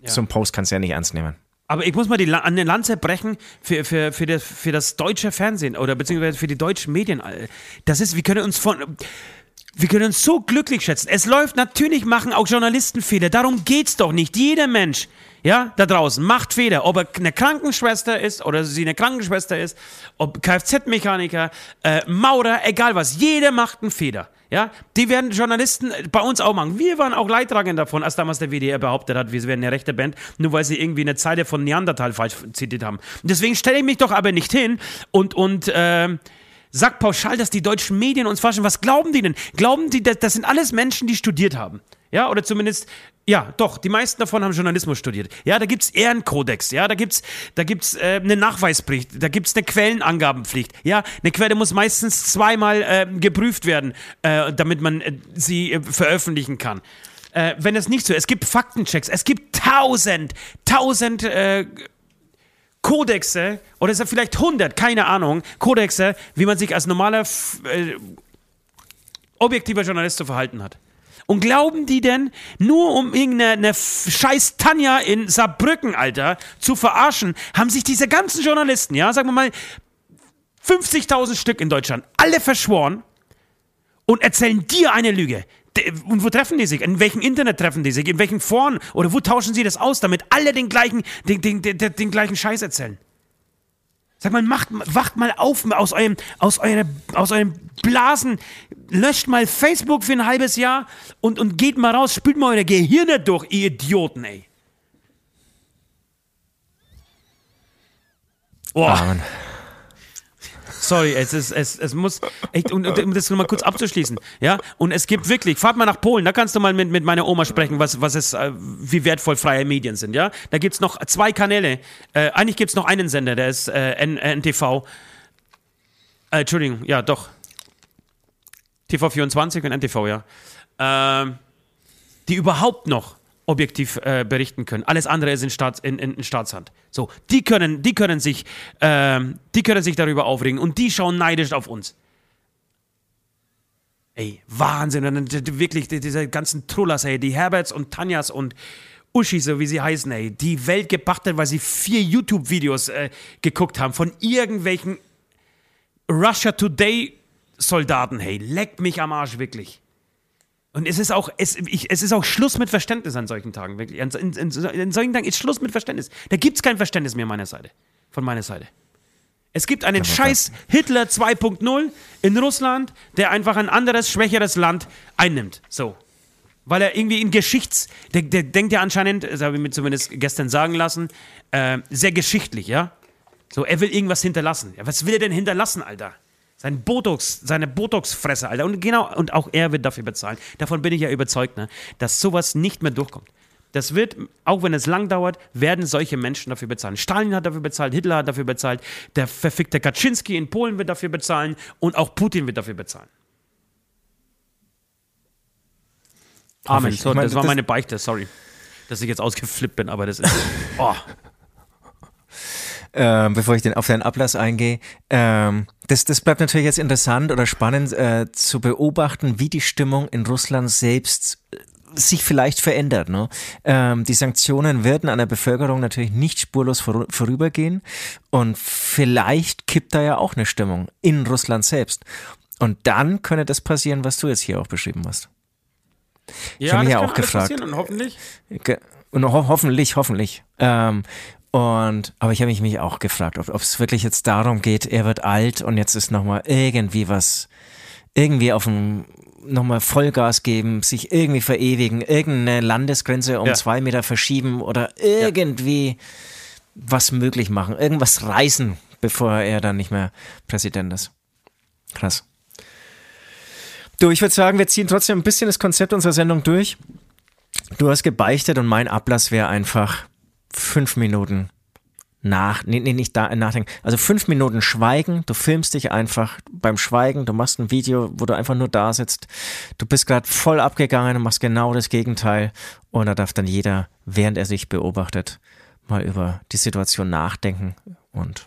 ja. so ein Post kannst du ja nicht ernst nehmen. Aber ich muss mal die, an den Lanze brechen für, für, für, das, für das deutsche Fernsehen oder beziehungsweise für die deutschen Medien. Das ist, wir können uns von. Wir können uns so glücklich schätzen. Es läuft, natürlich machen auch Journalisten Fehler. Darum geht's doch nicht. Jeder Mensch, ja, da draußen macht Fehler. Ob er eine Krankenschwester ist oder sie eine Krankenschwester ist, ob Kfz-Mechaniker, äh, Maurer, egal was. Jeder macht einen Fehler. Ja, die werden Journalisten bei uns auch machen. Wir waren auch leidtragend davon, als damals der WDR behauptet hat, wir wären eine rechte Band, nur weil sie irgendwie eine Zeile von Neandertal falsch zitiert haben. deswegen stelle ich mich doch aber nicht hin und, und äh, sag pauschal, dass die deutschen Medien uns forschen. Was glauben die denn? Glauben die, das, das sind alles Menschen, die studiert haben? Ja, oder zumindest, ja, doch, die meisten davon haben Journalismus studiert. Ja, da gibt es Ehrenkodex, ja, da gibt's, da gibt's äh, eine Nachweispflicht, da gibt es eine Quellenangabenpflicht. Ja, eine Quelle muss meistens zweimal äh, geprüft werden, äh, damit man äh, sie äh, veröffentlichen kann. Äh, wenn es nicht so ist, es gibt Faktenchecks, es gibt tausend, tausend Kodexe, oder es vielleicht hundert, keine Ahnung, Kodexe, wie man sich als normaler, objektiver Journalist zu verhalten hat. Und glauben die denn, nur um irgendeine scheiß Tanja in Saarbrücken, Alter, zu verarschen, haben sich diese ganzen Journalisten, ja, sagen wir mal, 50.000 Stück in Deutschland, alle verschworen und erzählen dir eine Lüge. Und wo treffen die sich? In welchem Internet treffen die sich? In welchen Foren? Oder wo tauschen sie das aus, damit alle den gleichen, den, den, den, den gleichen Scheiß erzählen? Sag mal, macht, wacht mal auf aus eurem, aus, eure, aus eurem Blasen, löscht mal Facebook für ein halbes Jahr und, und geht mal raus, spült mal eure Gehirne durch, ihr Idioten, ey. Boah. Amen. Sorry, es, ist, es, es muss, echt, und, um das nochmal kurz abzuschließen, ja, und es gibt wirklich, fahrt mal nach Polen, da kannst du mal mit, mit meiner Oma sprechen, was, was es, äh, wie wertvoll freie Medien sind, ja. Da gibt es noch zwei Kanäle, äh, eigentlich gibt es noch einen Sender, der ist äh, NTV, äh, Entschuldigung, ja, doch, TV24 und NTV, ja, ähm, die überhaupt noch objektiv äh, berichten können. Alles andere ist in, Staats, in, in, in, Staatshand. So, die können, die können sich, ähm, die können sich darüber aufregen und die schauen neidisch auf uns. Ey, Wahnsinn. Und dann, wirklich, diese ganzen Trullers, ey, die Herberts und Tanjas und Uschi, so wie sie heißen, ey, die Welt gepachtet, weil sie vier YouTube-Videos äh, geguckt haben von irgendwelchen Russia Today Soldaten, hey, leckt mich am Arsch, wirklich. Und es ist auch, es, ich, es ist auch Schluss mit Verständnis an solchen Tagen, wirklich. In, in, in, in solchen Tagen ist Schluss mit Verständnis. Da gibt es kein Verständnis mehr meiner Seite. von meiner Seite. Es gibt einen scheiß Hitler 2.0 in Russland, der einfach ein anderes, schwächeres Land einnimmt. So. Weil er irgendwie in Geschichts... Der, der denkt ja anscheinend, das habe ich mir zumindest gestern sagen lassen, äh, sehr geschichtlich, ja? So, er will irgendwas hinterlassen. Ja, was will er denn hinterlassen, Alter? Sein Botox, seine Botox-Fresse, Alter. Und genau, und auch er wird dafür bezahlen. Davon bin ich ja überzeugt, ne? dass sowas nicht mehr durchkommt. Das wird, auch wenn es lang dauert, werden solche Menschen dafür bezahlen. Stalin hat dafür bezahlt, Hitler hat dafür bezahlt, der verfickte Kaczynski in Polen wird dafür bezahlen und auch Putin wird dafür bezahlen. Amen. So, das war meine Beichte, sorry, dass ich jetzt ausgeflippt bin, aber das ist. Oh. Ähm, bevor ich den, auf deinen Ablass eingehe. Ähm, das, das bleibt natürlich jetzt interessant oder spannend äh, zu beobachten, wie die Stimmung in Russland selbst äh, sich vielleicht verändert. Ne? Ähm, die Sanktionen werden an der Bevölkerung natürlich nicht spurlos vor, vorübergehen und vielleicht kippt da ja auch eine Stimmung in Russland selbst. Und dann könnte das passieren, was du jetzt hier auch beschrieben hast. Ich ja, habe mich ja auch gefragt. Und hoffentlich. Und ho hoffentlich, hoffentlich. Ähm, und, aber ich habe mich, auch gefragt, ob es wirklich jetzt darum geht, er wird alt und jetzt ist nochmal irgendwie was, irgendwie auf dem, nochmal Vollgas geben, sich irgendwie verewigen, irgendeine Landesgrenze um ja. zwei Meter verschieben oder irgendwie ja. was möglich machen, irgendwas reißen, bevor er dann nicht mehr Präsident ist. Krass. Du, ich würde sagen, wir ziehen trotzdem ein bisschen das Konzept unserer Sendung durch. Du hast gebeichtet und mein Ablass wäre einfach fünf Minuten nach, nee, nee, nicht da, nachdenken. Also fünf Minuten Schweigen, du filmst dich einfach beim Schweigen, du machst ein Video, wo du einfach nur da sitzt. Du bist gerade voll abgegangen und machst genau das Gegenteil. Und da darf dann jeder, während er sich beobachtet, mal über die Situation nachdenken und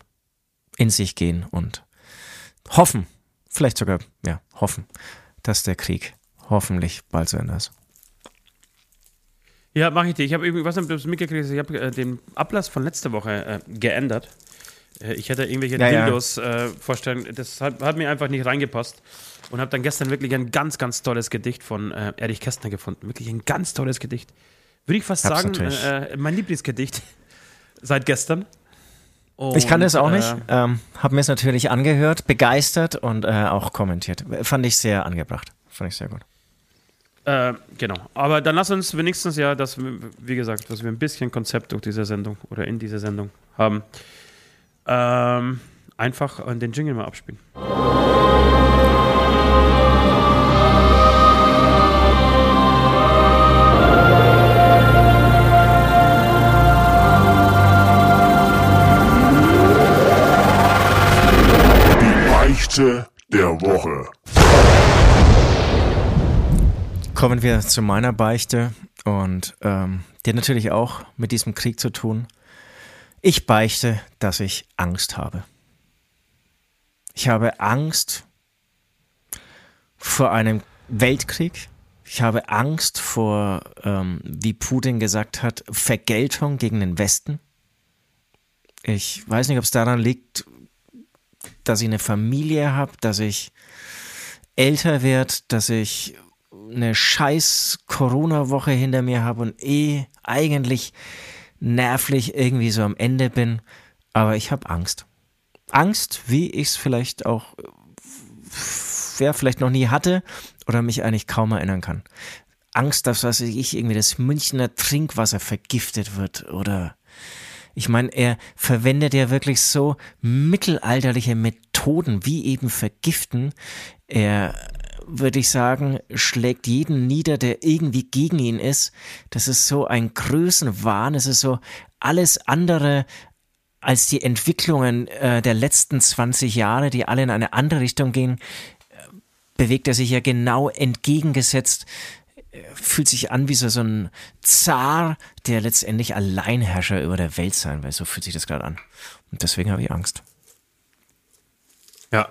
in sich gehen und hoffen, vielleicht sogar, ja, hoffen, dass der Krieg hoffentlich bald zu Ende ist. Ja, mache ich dir. Ich habe irgendwie, was du mitgekriegt ich habe äh, den Ablass von letzter Woche äh, geändert. Äh, ich hätte irgendwelche ja, Dildos ja. Äh, vorstellen, das hat, hat, mir einfach nicht reingepasst. Und habe dann gestern wirklich ein ganz, ganz tolles Gedicht von äh, Erich Kästner gefunden. Wirklich ein ganz tolles Gedicht. Würde ich fast Hab's sagen, äh, mein Lieblingsgedicht seit gestern. Und, ich kann das auch nicht. Ähm, habe mir es natürlich angehört, begeistert und auch kommentiert. Fand ich sehr angebracht. Fand ich sehr gut. Äh, genau. Aber dann lass uns wenigstens ja, dass wie gesagt, dass wir ein bisschen Konzept durch diese Sendung oder in dieser Sendung haben. Ähm, einfach den Jingle mal abspielen. Der Woche kommen wir zu meiner Beichte und ähm, die hat natürlich auch mit diesem Krieg zu tun. Ich beichte, dass ich Angst habe. Ich habe Angst vor einem Weltkrieg. Ich habe Angst vor, ähm, wie Putin gesagt hat, Vergeltung gegen den Westen. Ich weiß nicht, ob es daran liegt, dass ich eine Familie habe, dass ich älter werde, dass ich eine scheiß Corona-Woche hinter mir habe und eh eigentlich nervlich irgendwie so am Ende bin. Aber ich habe Angst. Angst, wie ich es vielleicht auch, ja, vielleicht noch nie hatte oder mich eigentlich kaum erinnern kann. Angst, dass was ich irgendwie das Münchner Trinkwasser vergiftet wird oder ich meine, er verwendet ja wirklich so mittelalterliche Methoden wie eben vergiften. Er würde ich sagen, schlägt jeden nieder, der irgendwie gegen ihn ist. Das ist so ein Größenwahn, es ist so alles andere als die Entwicklungen äh, der letzten 20 Jahre, die alle in eine andere Richtung gehen, bewegt er sich ja genau entgegengesetzt, fühlt sich an wie so, so ein Zar, der letztendlich Alleinherrscher über der Welt sein will. So fühlt sich das gerade an. Und deswegen habe ich Angst. Ja,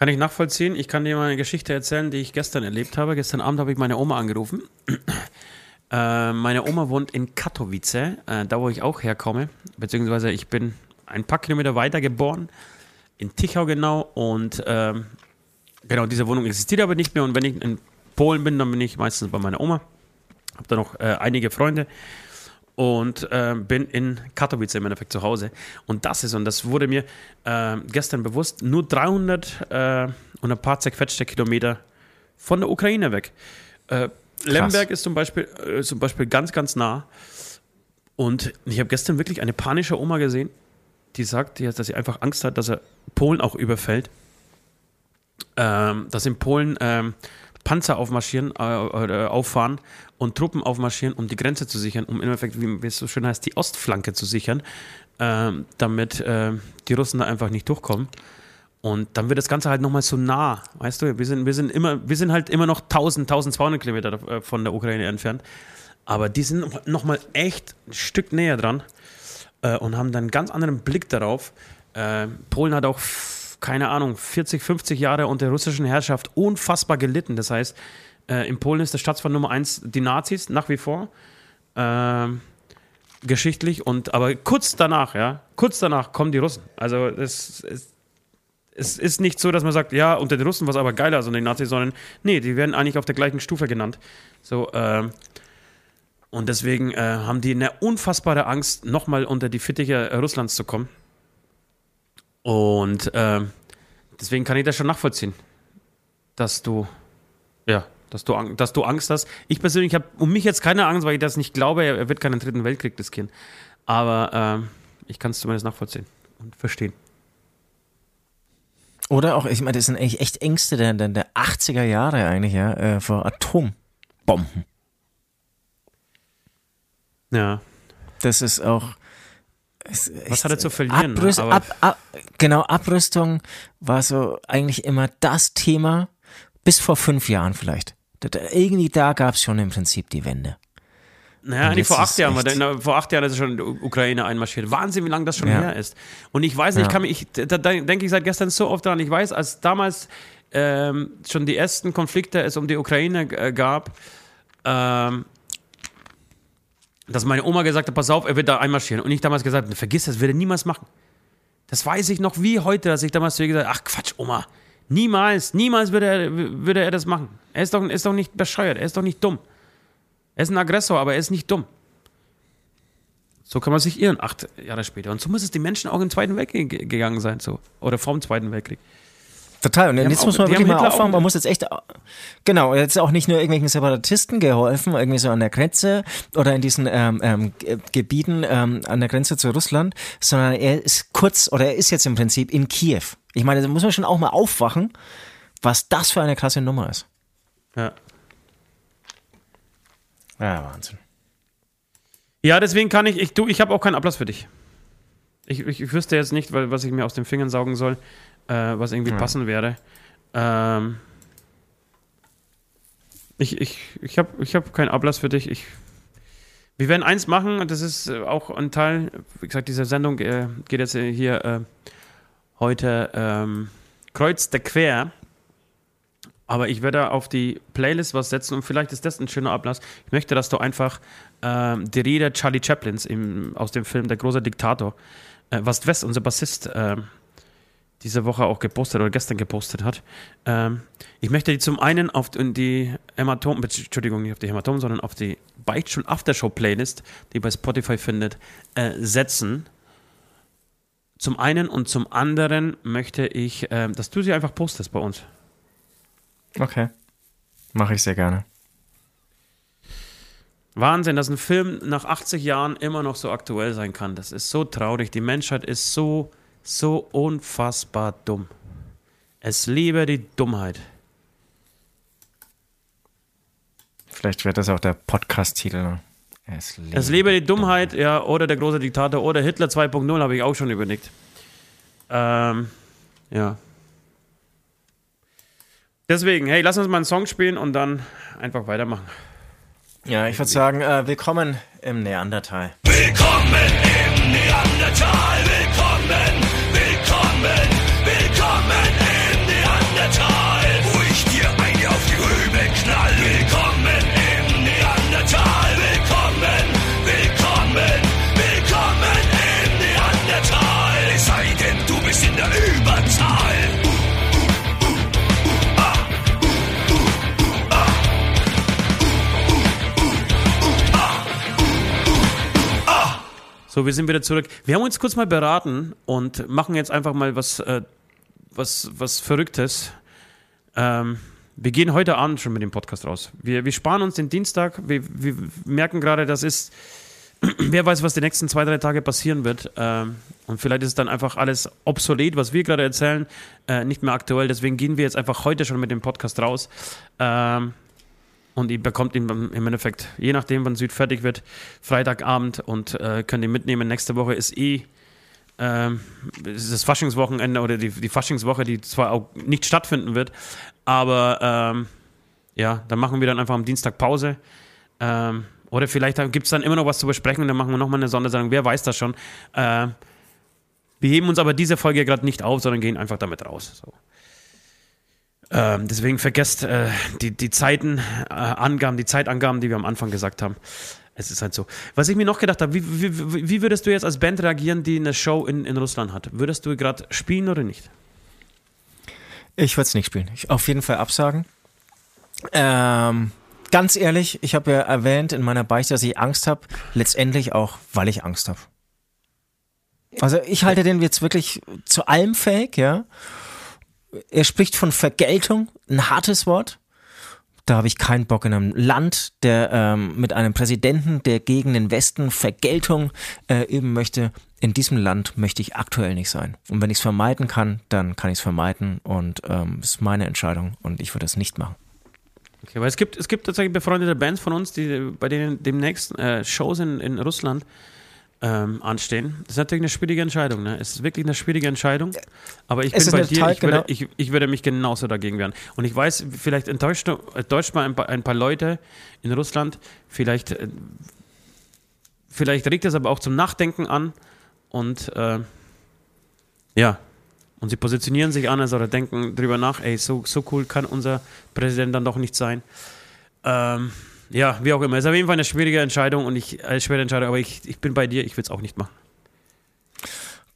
kann ich nachvollziehen. Ich kann dir mal eine Geschichte erzählen, die ich gestern erlebt habe. Gestern Abend habe ich meine Oma angerufen. äh, meine Oma wohnt in Katowice, äh, da wo ich auch herkomme. Beziehungsweise ich bin ein paar Kilometer weiter geboren, in Tichau genau. Und äh, genau, diese Wohnung existiert aber nicht mehr. Und wenn ich in Polen bin, dann bin ich meistens bei meiner Oma. Habe da noch äh, einige Freunde. Und äh, bin in Katowice im Endeffekt zu Hause. Und das ist, und das wurde mir äh, gestern bewusst, nur 300 äh, und ein paar zerquetschte Kilometer von der Ukraine weg. Äh, Lemberg ist zum Beispiel, äh, zum Beispiel ganz, ganz nah. Und ich habe gestern wirklich eine panische Oma gesehen, die sagt, dass sie einfach Angst hat, dass er Polen auch überfällt. Ähm, dass in Polen ähm, Panzer aufmarschieren, äh, auffahren und Truppen aufmarschieren, um die Grenze zu sichern, um im Endeffekt, wie es so schön heißt, die Ostflanke zu sichern, äh, damit äh, die Russen da einfach nicht durchkommen. Und dann wird das Ganze halt nochmal so nah, weißt du, wir sind, wir sind immer, wir sind halt immer noch 1000, 1200 Kilometer äh, von der Ukraine entfernt, aber die sind nochmal echt ein Stück näher dran äh, und haben dann einen ganz anderen Blick darauf. Äh, Polen hat auch, keine Ahnung, 40, 50 Jahre unter russischen Herrschaft unfassbar gelitten, das heißt, äh, in Polen ist der Staatsfeind Nummer eins die Nazis, nach wie vor. Ähm, geschichtlich und aber kurz danach, ja, kurz danach kommen die Russen. Also es, es, es ist nicht so, dass man sagt, ja, unter den Russen war es aber geiler unter den Nazis, sondern nee, die werden eigentlich auf der gleichen Stufe genannt. So, ähm, und deswegen äh, haben die eine unfassbare Angst, nochmal unter die Fittiche Russlands zu kommen. Und äh, deswegen kann ich das schon nachvollziehen, dass du, ja, dass du, dass du Angst hast. Ich persönlich habe um mich jetzt keine Angst, weil ich das nicht glaube, er wird keinen dritten Weltkrieg riskieren. Aber äh, ich kann es zumindest nachvollziehen und verstehen. Oder auch, ich meine, das sind eigentlich echt Ängste der, der, der 80er Jahre eigentlich, ja, äh, vor Atombomben. Ja. Das ist auch. Ist Was hat er zu verlieren? Abrüst, ab, ab, genau, Abrüstung war so eigentlich immer das Thema, bis vor fünf Jahren vielleicht. Irgendwie da gab es schon im Prinzip die Wende. Naja, eigentlich vor acht Jahren, weil vor acht Jahren ist schon die Ukraine einmarschiert. Wahnsinn, wie lange das schon ja. her ist. Und ich weiß nicht, ja. ich kann mich, da, da denke ich seit gestern so oft dran. Ich weiß, als damals ähm, schon die ersten Konflikte es um die Ukraine äh, gab, ähm, dass meine Oma gesagt hat, pass auf, er wird da einmarschieren. Und ich damals gesagt, habe, vergiss das, wird er niemals machen. Das weiß ich noch wie heute, dass ich damals zu ihr gesagt habe, ach Quatsch, Oma, Niemals, niemals würde er, würde er das machen. Er ist doch, ist doch nicht bescheuert, er ist doch nicht dumm. Er ist ein Aggressor, aber er ist nicht dumm. So kann man sich irren, acht Jahre später. Und so muss es die Menschen auch im Zweiten Weltkrieg gegangen sein, so. Oder vom Zweiten Weltkrieg. Total. Und jetzt muss man wirklich mal aufwachen. Man muss jetzt echt, genau, jetzt auch nicht nur irgendwelchen Separatisten geholfen, irgendwie so an der Grenze oder in diesen ähm, ähm, Gebieten ähm, an der Grenze zu Russland, sondern er ist kurz oder er ist jetzt im Prinzip in Kiew. Ich meine, da muss man schon auch mal aufwachen, was das für eine klasse Nummer ist. Ja. Ja, Wahnsinn. Ja, deswegen kann ich, ich du, ich habe auch keinen Ablass für dich. Ich, ich, ich wüsste jetzt nicht, was ich mir aus den Fingern saugen soll äh, was irgendwie ja. passen wäre. Ähm, ich ich, ich habe ich hab keinen Ablass für dich. Ich, wir werden eins machen, das ist auch ein Teil, wie gesagt, diese Sendung äh, geht jetzt hier äh, heute ähm, kreuz der Quer. Aber ich werde auf die Playlist was setzen und vielleicht ist das ein schöner Ablass. Ich möchte, dass du einfach ähm, die Rede Charlie Chaplins im, aus dem Film Der große Diktator, äh, was West, unser Bassist, äh, diese Woche auch gepostet oder gestern gepostet hat. Ähm, ich möchte die zum einen auf die Hämatom, Entschuldigung, nicht auf die Hämatom, sondern auf die Beichtstuhl Aftershow Playlist, die bei Spotify findet, äh, setzen. Zum einen und zum anderen möchte ich, äh, dass du sie einfach postest bei uns. Okay. Mache ich sehr gerne. Wahnsinn, dass ein Film nach 80 Jahren immer noch so aktuell sein kann. Das ist so traurig. Die Menschheit ist so so unfassbar dumm. Es liebe die Dummheit. Vielleicht wird das auch der Podcast-Titel. Es liebe, es liebe die Dummheit, Dummheit, ja, oder der große Diktator oder Hitler 2.0 habe ich auch schon überlegt. Ähm, ja. Deswegen, hey, lass uns mal einen Song spielen und dann einfach weitermachen. Ja, ich würde sagen, äh, willkommen im Neandertal. Willkommen im Neandertal, So, wir sind wieder zurück. Wir haben uns kurz mal beraten und machen jetzt einfach mal was, äh, was, was Verrücktes. Ähm, wir gehen heute Abend schon mit dem Podcast raus. Wir, wir sparen uns den Dienstag. Wir, wir merken gerade, das ist, wer weiß, was die nächsten zwei, drei Tage passieren wird. Ähm, und vielleicht ist dann einfach alles obsolet, was wir gerade erzählen, äh, nicht mehr aktuell. Deswegen gehen wir jetzt einfach heute schon mit dem Podcast raus. Ähm, und ihr bekommt ihn im Endeffekt, je nachdem, wann Süd fertig wird, Freitagabend und äh, könnt ihn mitnehmen. Nächste Woche ist eh ähm, das Faschingswochenende oder die, die Faschingswoche, die zwar auch nicht stattfinden wird, aber ähm, ja, dann machen wir dann einfach am Dienstag Pause. Ähm, oder vielleicht gibt es dann immer noch was zu besprechen und dann machen wir nochmal eine Sondersendung. Wer weiß das schon. Äh, wir heben uns aber diese Folge gerade nicht auf, sondern gehen einfach damit raus. So. Ähm, deswegen vergesst äh, die, die Zeiten, äh, die Zeitangaben, die wir am Anfang gesagt haben. Es ist halt so. Was ich mir noch gedacht habe, wie, wie, wie würdest du jetzt als Band reagieren, die eine Show in, in Russland hat? Würdest du gerade spielen oder nicht? Ich würde es nicht spielen. Ich auf jeden Fall absagen. Ähm, ganz ehrlich, ich habe ja erwähnt in meiner Beichte, dass ich Angst habe. Letztendlich auch, weil ich Angst habe. Also ich halte den jetzt wirklich zu allem fake, ja. Er spricht von Vergeltung, ein hartes Wort. Da habe ich keinen Bock in einem Land, der ähm, mit einem Präsidenten, der gegen den Westen Vergeltung äh, üben möchte. In diesem Land möchte ich aktuell nicht sein. Und wenn ich es vermeiden kann, dann kann ich es vermeiden und ähm, ist meine Entscheidung und ich würde es nicht machen. Okay, weil es gibt, es gibt tatsächlich befreundete Bands von uns, die bei denen demnächst äh, Shows in, in Russland ähm, anstehen. Das ist natürlich eine schwierige Entscheidung. Ne? Es ist wirklich eine schwierige Entscheidung. Aber ich bin bei dir, Teil, ich, würde, genau. ich, ich, würde mich genauso dagegen wehren. Und ich weiß, vielleicht enttäuscht, enttäuscht mal ein paar, ein paar Leute in Russland. Vielleicht, äh, vielleicht regt es aber auch zum Nachdenken an. Und äh, ja, und sie positionieren sich anders oder denken drüber nach, ey, so, so cool kann unser Präsident dann doch nicht sein. Ähm, ja, wie auch immer. Es ist auf jeden Fall eine schwierige Entscheidung und ich, eine schwere Entscheidung, aber ich, ich bin bei dir, ich will es auch nicht machen.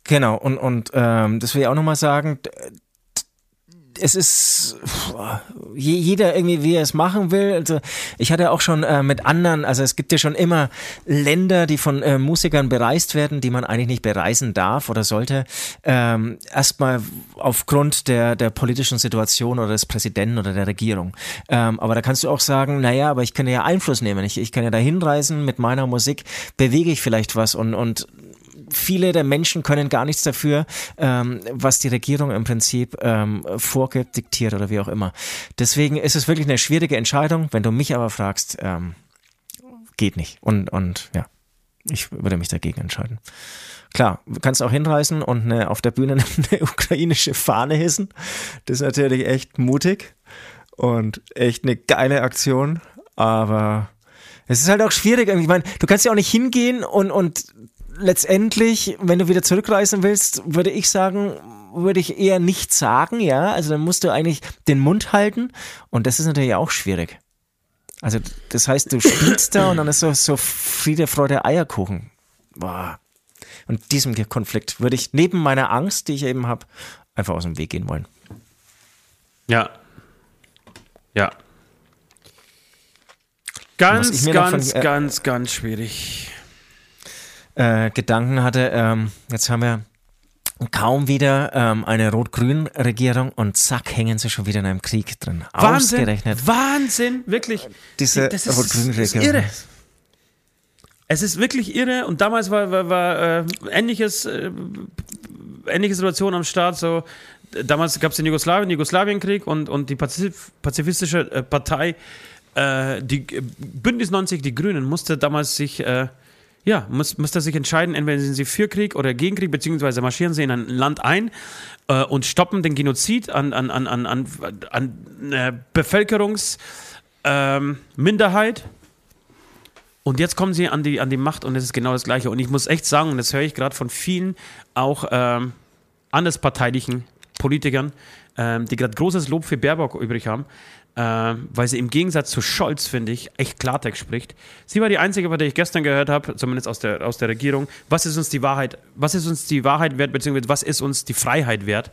Genau, und, und ähm, das will ich auch nochmal sagen, es ist jeder irgendwie, wie er es machen will. Also ich hatte auch schon äh, mit anderen, also es gibt ja schon immer Länder, die von äh, Musikern bereist werden, die man eigentlich nicht bereisen darf oder sollte. Ähm, erstmal aufgrund der, der politischen Situation oder des Präsidenten oder der Regierung. Ähm, aber da kannst du auch sagen, naja, aber ich kann ja Einfluss nehmen. Ich, ich kann ja da hinreisen mit meiner Musik, bewege ich vielleicht was und, und viele der Menschen können gar nichts dafür, ähm, was die Regierung im Prinzip ähm, vorgibt, diktiert oder wie auch immer. Deswegen ist es wirklich eine schwierige Entscheidung. Wenn du mich aber fragst, ähm, geht nicht. Und, und ja, ich würde mich dagegen entscheiden. Klar, du kannst auch hinreißen und eine, auf der Bühne eine ukrainische Fahne hissen. Das ist natürlich echt mutig und echt eine geile Aktion. Aber es ist halt auch schwierig. Ich meine, du kannst ja auch nicht hingehen und, und letztendlich, wenn du wieder zurückreisen willst, würde ich sagen, würde ich eher nichts sagen, ja. Also dann musst du eigentlich den Mund halten und das ist natürlich auch schwierig. Also das heißt, du spielst da und dann ist so, so Friede, Freude, Eierkuchen. Boah. Und diesem Konflikt würde ich neben meiner Angst, die ich eben habe, einfach aus dem Weg gehen wollen. Ja. Ja. Ganz, ganz, von, äh, ganz, ganz schwierig äh, Gedanken hatte. Ähm, jetzt haben wir kaum wieder ähm, eine Rot-Grün-Regierung und zack, hängen sie schon wieder in einem Krieg drin. Wahnsinn, Ausgerechnet. Wahnsinn, wirklich. Diese Rot-Grün-Regierung. Irre. Es ist wirklich irre und damals war, war, war äh, ähnliches, äh, ähnliche Situation am Start. So, damals gab es den Jugoslawien, Jugoslawienkrieg und, und die Pazif pazifistische äh, Partei, äh, die Bündnis 90, die Grünen, musste damals sich äh, ja, muss, muss er sich entscheiden, entweder sind sie für Krieg oder gegen Krieg, beziehungsweise marschieren sie in ein Land ein äh, und stoppen den Genozid an, an, an, an, an, an äh, Bevölkerungsminderheit. Ähm, und jetzt kommen sie an die, an die Macht und es ist genau das Gleiche. Und ich muss echt sagen, und das höre ich gerade von vielen auch ähm, andersparteilichen Politikern, ähm, die gerade großes Lob für Baerbock übrig haben, äh, weil sie im Gegensatz zu Scholz, finde ich, echt Klartext spricht. Sie war die einzige, von der ich gestern gehört habe, zumindest aus der, aus der Regierung. Was ist uns die Wahrheit, was ist uns die Wahrheit wert, beziehungsweise was ist uns die Freiheit wert?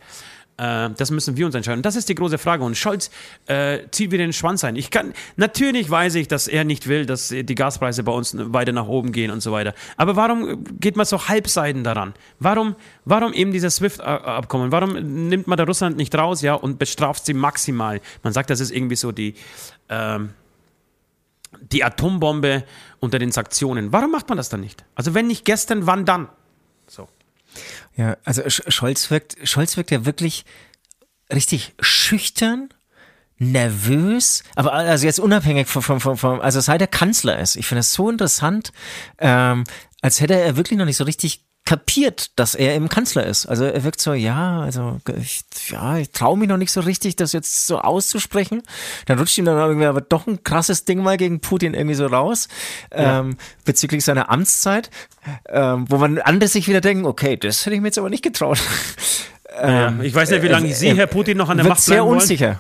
Äh, das müssen wir uns entscheiden. Das ist die große Frage. Und Scholz äh, zieht wieder den Schwanz ein. Ich kann, natürlich weiß ich, dass er nicht will, dass die Gaspreise bei uns weiter nach oben gehen und so weiter. Aber warum geht man so halbseiden daran? Warum, warum eben dieses SWIFT-Abkommen? Warum nimmt man da Russland nicht raus, ja, und bestraft sie maximal? Man sagt, das ist irgendwie so die, ähm, die Atombombe unter den Sanktionen. Warum macht man das dann nicht? Also wenn nicht gestern, wann dann? So. Ja, also Scholz wirkt, Scholz wirkt ja wirklich richtig schüchtern, nervös, aber also jetzt unabhängig von, von, von, von also seit er Kanzler ist. Ich finde das so interessant, ähm, als hätte er wirklich noch nicht so richtig kapiert, dass er eben Kanzler ist. Also er wirkt so, ja, also ich, ja, ich traue mich noch nicht so richtig, das jetzt so auszusprechen. Dann rutscht ihm dann irgendwie aber doch ein krasses Ding mal gegen Putin irgendwie so raus ja. ähm, bezüglich seiner Amtszeit, ähm, wo man andere sich wieder denken, okay, das hätte ich mir jetzt aber nicht getraut. ähm, ich weiß nicht, wie lange äh, Sie, Herr Putin, noch an der Macht bleiben sehr unsicher.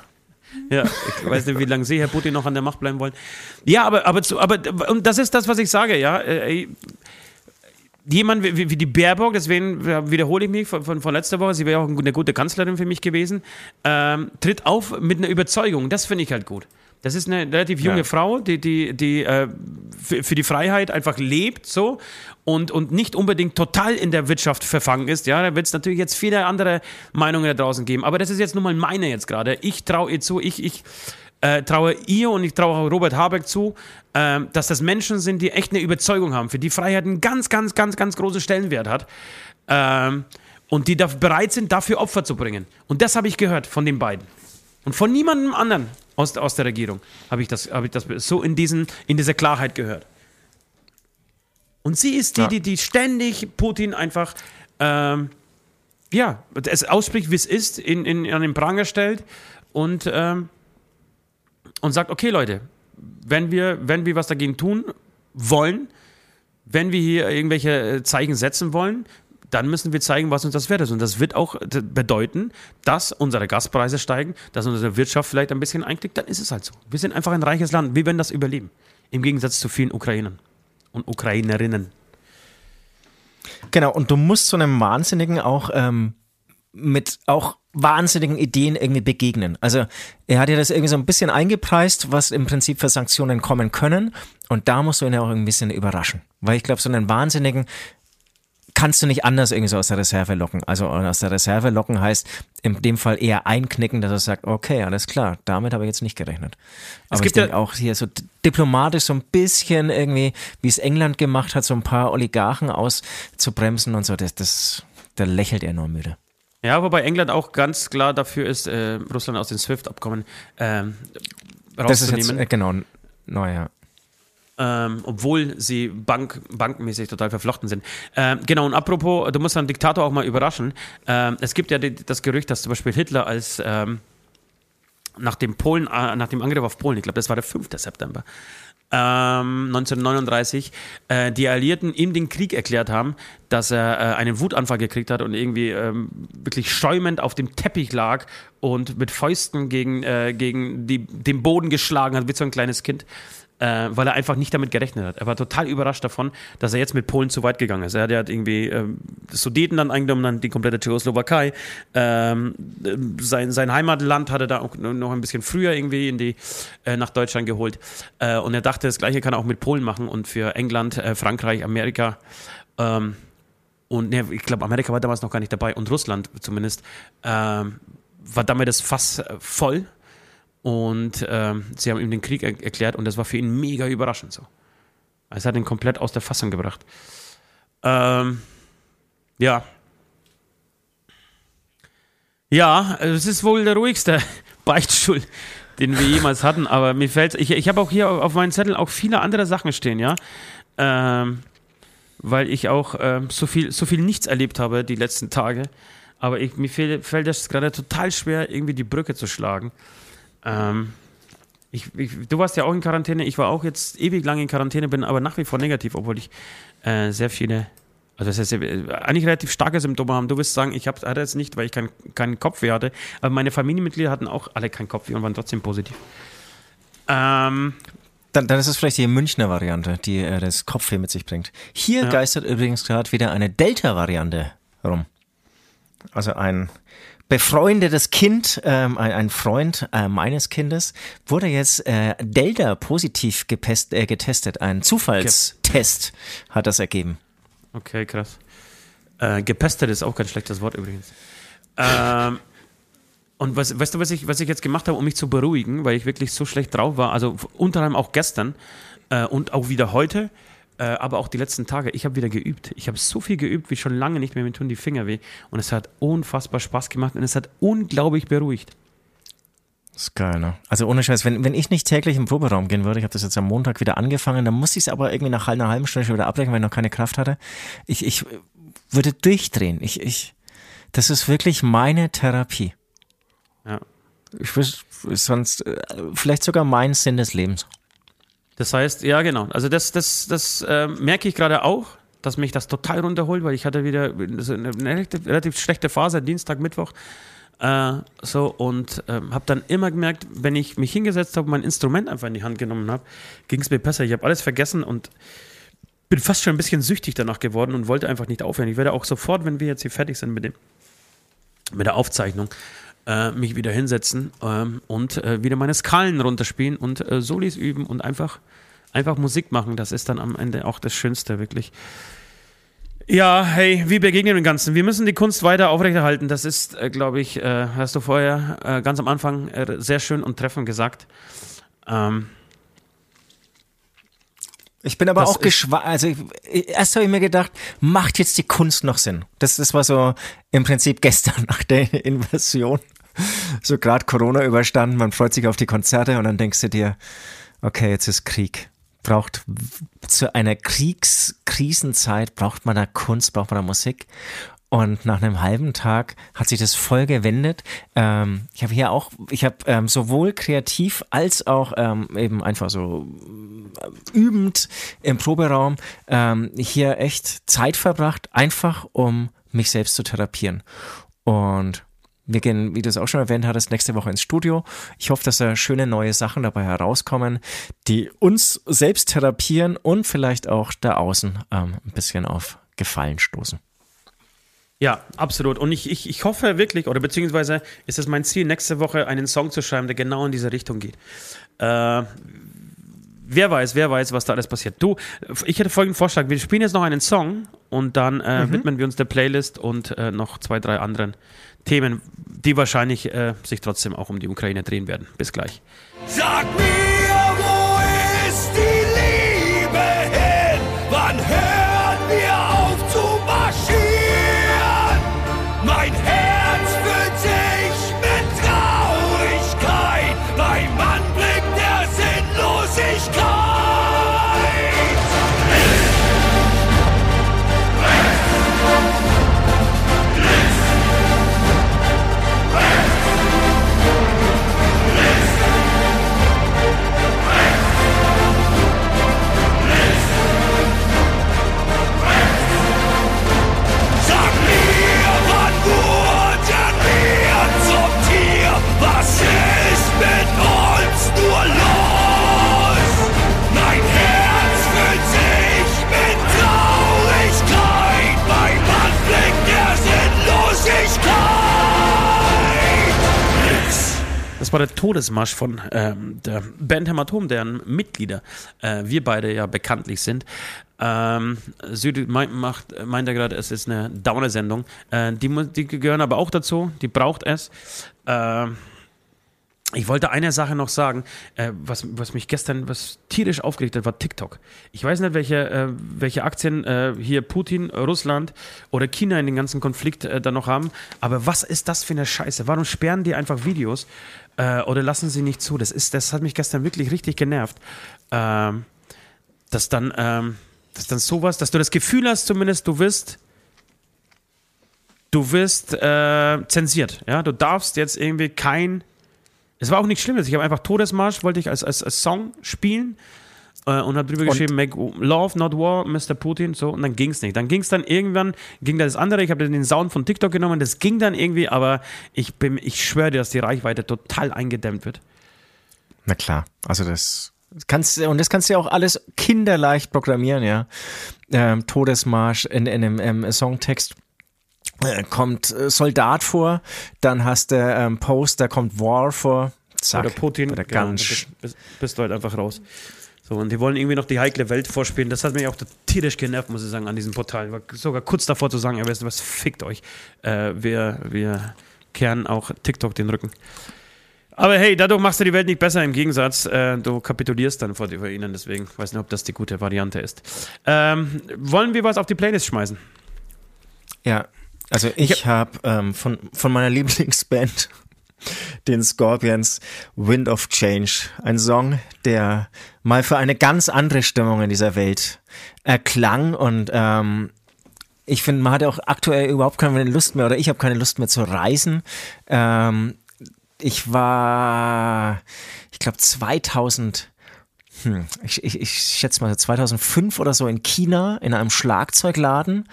Ja, ich weiß nicht, wie lange Sie, Herr Putin, noch an der Macht bleiben wollen. Ja, aber, aber, aber und das ist das, was ich sage, ja. Äh, jemand wie, wie, die Baerbock, deswegen wiederhole ich mich von, von, von letzter Woche, sie wäre auch eine gute Kanzlerin für mich gewesen, ähm, tritt auf mit einer Überzeugung. Das finde ich halt gut. Das ist eine relativ junge ja. Frau, die, die, die äh, für, für, die Freiheit einfach lebt so und, und nicht unbedingt total in der Wirtschaft verfangen ist. Ja, da wird es natürlich jetzt viele andere Meinungen da draußen geben. Aber das ist jetzt nun mal meine jetzt gerade. Ich traue ihr zu, ich, ich äh, traue ihr und ich traue auch Robert Habeck zu, äh, dass das Menschen sind, die echt eine Überzeugung haben, für die Freiheit einen ganz, ganz, ganz, ganz großen Stellenwert hat. Ähm, und die bereit sind, dafür Opfer zu bringen. Und das habe ich gehört von den beiden. Und von niemandem anderen aus, aus der Regierung habe ich, das, hab ich das so in, diesen, in dieser Klarheit gehört. Und sie ist die, ja. die, die ständig Putin einfach, ähm, ja, es ausspricht, wie es ist, in, in, an den Pranger stellt und ähm, und sagt, okay Leute, wenn wir, wenn wir was dagegen tun wollen, wenn wir hier irgendwelche äh, Zeichen setzen wollen, dann müssen wir zeigen, was uns das wert ist. Und das wird auch bedeuten, dass unsere Gaspreise steigen, dass unsere Wirtschaft vielleicht ein bisschen einklickt. Dann ist es halt so. Wir sind einfach ein reiches Land. Wir werden das überleben. Im Gegensatz zu vielen Ukrainern und Ukrainerinnen. Genau, und du musst so einem Wahnsinnigen auch ähm, mit auch wahnsinnigen Ideen irgendwie begegnen. Also er hat ja das irgendwie so ein bisschen eingepreist, was im Prinzip für Sanktionen kommen können. Und da musst du ihn ja auch ein bisschen überraschen. Weil ich glaube, so einen Wahnsinnigen kannst du nicht anders irgendwie so aus der Reserve locken. Also aus der Reserve locken heißt in dem Fall eher einknicken, dass er sagt, okay, alles klar, damit habe ich jetzt nicht gerechnet. Aber es gibt ich denke ja auch hier so diplomatisch so ein bisschen irgendwie, wie es England gemacht hat, so ein paar Oligarchen auszubremsen und so, das, das, da lächelt er nur müde. Ja, wobei England auch ganz klar dafür ist, äh, Russland aus dem SWIFT-Abkommen ähm, rauszunehmen. Das ist jetzt, äh, genau, neu, ja. Ähm, obwohl sie bank, bankenmäßig total verflochten sind. Ähm, genau, und apropos, du musst einen Diktator auch mal überraschen. Ähm, es gibt ja die, das Gerücht, dass zum Beispiel Hitler als ähm, nach dem Polen, äh, nach dem Angriff auf Polen, ich glaube, das war der 5. September, ähm, 1939 äh, die Alliierten ihm den Krieg erklärt haben, dass er äh, einen Wutanfall gekriegt hat und irgendwie ähm, wirklich schäumend auf dem Teppich lag und mit Fäusten gegen, äh, gegen die, den Boden geschlagen hat, wie so ein kleines Kind äh, weil er einfach nicht damit gerechnet hat. Er war total überrascht davon, dass er jetzt mit Polen zu weit gegangen ist. Er hat, er hat irgendwie äh, Sudeten dann eingenommen, dann die komplette Tschechoslowakei. Ähm, sein, sein Heimatland er da auch noch ein bisschen früher irgendwie in die, äh, nach Deutschland geholt. Äh, und er dachte, das Gleiche kann er auch mit Polen machen und für England, äh, Frankreich, Amerika. Ähm, und ne, ich glaube, Amerika war damals noch gar nicht dabei und Russland zumindest, ähm, war damit das Fass äh, voll und ähm, sie haben ihm den Krieg er erklärt und das war für ihn mega überraschend so. Es hat ihn komplett aus der Fassung gebracht. Ähm, ja. Ja, es ist wohl der ruhigste Beichtstuhl, den wir jemals hatten, aber mir fällt, ich, ich habe auch hier auf meinem Zettel auch viele andere Sachen stehen, ja. Ähm, weil ich auch ähm, so, viel, so viel nichts erlebt habe die letzten Tage. Aber ich, mir fällt, fällt das gerade total schwer, irgendwie die Brücke zu schlagen. Ähm, ich, ich, du warst ja auch in Quarantäne, ich war auch jetzt ewig lang in Quarantäne, bin aber nach wie vor negativ, obwohl ich äh, sehr viele, also das heißt, eigentlich relativ starke Symptome haben. Du wirst sagen, ich hab, hatte es nicht, weil ich keinen kein Kopfweh hatte, aber meine Familienmitglieder hatten auch alle keinen Kopfweh und waren trotzdem positiv. Ähm, dann, dann ist es vielleicht die Münchner Variante, die äh, das Kopfweh mit sich bringt. Hier ja. geistert übrigens gerade wieder eine Delta-Variante rum. Also ein befreundetes Kind, ähm, ein, ein Freund äh, meines Kindes, wurde jetzt äh, Delta positiv gepest, äh, getestet. Ein Zufallstest hat das ergeben. Okay, krass. Äh, gepestet ist auch kein schlechtes Wort übrigens. Ähm, und was, weißt du, was ich, was ich jetzt gemacht habe, um mich zu beruhigen, weil ich wirklich so schlecht drauf war, also unter anderem auch gestern äh, und auch wieder heute, äh, aber auch die letzten Tage, ich habe wieder geübt. Ich habe so viel geübt, wie schon lange nicht mehr, mir tun die Finger weh. Und es hat unfassbar Spaß gemacht und es hat unglaublich beruhigt. Das ist geil, ne? Also ohne Scheiß, wenn, wenn ich nicht täglich im Proberaum gehen würde, ich habe das jetzt am Montag wieder angefangen, dann musste ich es aber irgendwie nach einer halben Stunde wieder abbrechen, weil ich noch keine Kraft hatte. Ich, ich würde durchdrehen. Ich, ich, das ist wirklich meine Therapie. Ja. Ich wüsste sonst äh, vielleicht sogar mein Sinn des Lebens. Das heißt, ja, genau. Also das, das, das äh, merke ich gerade auch, dass mich das total runterholt, weil ich hatte wieder eine relativ, relativ schlechte Phase, Dienstag, Mittwoch. Äh, so und äh, habe dann immer gemerkt, wenn ich mich hingesetzt habe, mein Instrument einfach in die Hand genommen habe, ging es mir besser. Ich habe alles vergessen und bin fast schon ein bisschen süchtig danach geworden und wollte einfach nicht aufhören. Ich werde auch sofort, wenn wir jetzt hier fertig sind mit dem mit der Aufzeichnung, äh, mich wieder hinsetzen ähm, und äh, wieder meine Skalen runterspielen und äh, Solis üben und einfach, einfach Musik machen. Das ist dann am Ende auch das Schönste, wirklich. Ja, hey, wie begegnen wir dem Ganzen? Wir müssen die Kunst weiter aufrechterhalten. Das ist, äh, glaube ich, äh, hast du vorher äh, ganz am Anfang sehr schön und treffend gesagt. Ähm, ich bin aber das auch gespannt. Also ich, erst habe ich mir gedacht, macht jetzt die Kunst noch Sinn? Das, das war so im Prinzip gestern nach der Invasion. So gerade Corona überstanden, man freut sich auf die Konzerte und dann denkst du dir, okay, jetzt ist Krieg. Braucht zu einer Kriegskrisenzeit braucht man da Kunst, braucht man da Musik. Und nach einem halben Tag hat sich das voll gewendet. Ähm, ich habe hier auch, ich habe ähm, sowohl kreativ als auch ähm, eben einfach so übend im Proberaum ähm, hier echt Zeit verbracht, einfach um mich selbst zu therapieren. Und wir gehen, wie du es auch schon erwähnt hattest, nächste Woche ins Studio. Ich hoffe, dass da schöne neue Sachen dabei herauskommen, die uns selbst therapieren und vielleicht auch da außen ähm, ein bisschen auf Gefallen stoßen. Ja, absolut. Und ich, ich, ich hoffe wirklich, oder beziehungsweise ist es mein Ziel, nächste Woche einen Song zu schreiben, der genau in diese Richtung geht. Äh, wer weiß, wer weiß, was da alles passiert. Du, ich hätte folgenden Vorschlag. Wir spielen jetzt noch einen Song und dann äh, mhm. widmen wir uns der Playlist und äh, noch zwei, drei anderen Themen, die wahrscheinlich äh, sich trotzdem auch um die Ukraine drehen werden. Bis gleich. Sag mir, War der Todesmarsch von ähm, der Band Hämatom, deren Mitglieder äh, wir beide ja bekanntlich sind. Ähm, Süd meint, macht, meint er gerade, es ist eine Downer-Sendung. Äh, die, die gehören aber auch dazu, die braucht es. Ähm, ich wollte eine Sache noch sagen, äh, was, was mich gestern was tierisch aufgeregt hat, war TikTok. Ich weiß nicht, welche, äh, welche Aktien äh, hier Putin, Russland oder China in den ganzen Konflikt äh, da noch haben, aber was ist das für eine Scheiße? Warum sperren die einfach Videos äh, oder lassen sie nicht zu? Das, ist, das hat mich gestern wirklich richtig genervt. Ähm, dass dann, ähm, dass dann sowas, dass du das Gefühl hast, zumindest, du wirst du wirst äh, zensiert. Ja, du darfst jetzt irgendwie kein. Es war auch nichts Schlimmes. Ich habe einfach Todesmarsch wollte ich als, als, als Song spielen und habe drüber Und- geschrieben, Make Love, not War, Mr. Putin. So und dann ging es nicht. Dann ging es dann irgendwann ging da das andere. Ich habe den Sound von TikTok genommen. Das ging dann irgendwie, aber ich bin, ich schwöre dir, dass die Reichweite total eingedämmt wird. Na klar, also das kannst und das kannst du ja auch alles kinderleicht programmieren, ja. Ähm, Todesmarsch in, in einem ähm, Songtext. äh, kommt äh, Soldat vor, dann hast du ähm, Post, da kommt War vor. Zack, Oder Putin. Oder ganz bist, bist, bist du halt einfach raus. So, und die wollen irgendwie noch die heikle Welt vorspielen. Das hat mich auch tierisch genervt, muss ich sagen, an diesem Portal. Ich war sogar kurz davor zu sagen, weißt du was, fickt euch. Äh, wir, wir kehren auch TikTok den Rücken. Aber hey, dadurch machst du die Welt nicht besser. Im Gegensatz, äh, du kapitulierst dann vor, ihnen. Deswegen weiß nicht, ob das die gute Variante ist. Ähm, wollen wir was auf die Playlist schmeißen? Ja, also ich, ich habe ähm, von, von meiner Lieblingsband, den Scorpions, Wind of Change, ein Song, der mal für eine ganz andere Stimmung in dieser Welt erklang und ähm, ich finde, man hat auch aktuell überhaupt keine Lust mehr oder ich habe keine Lust mehr zu reisen. Ähm, ich war, ich glaube 2000 hm, ich, ich, ich schätze mal 2005 oder so in China in einem Schlagzeugladen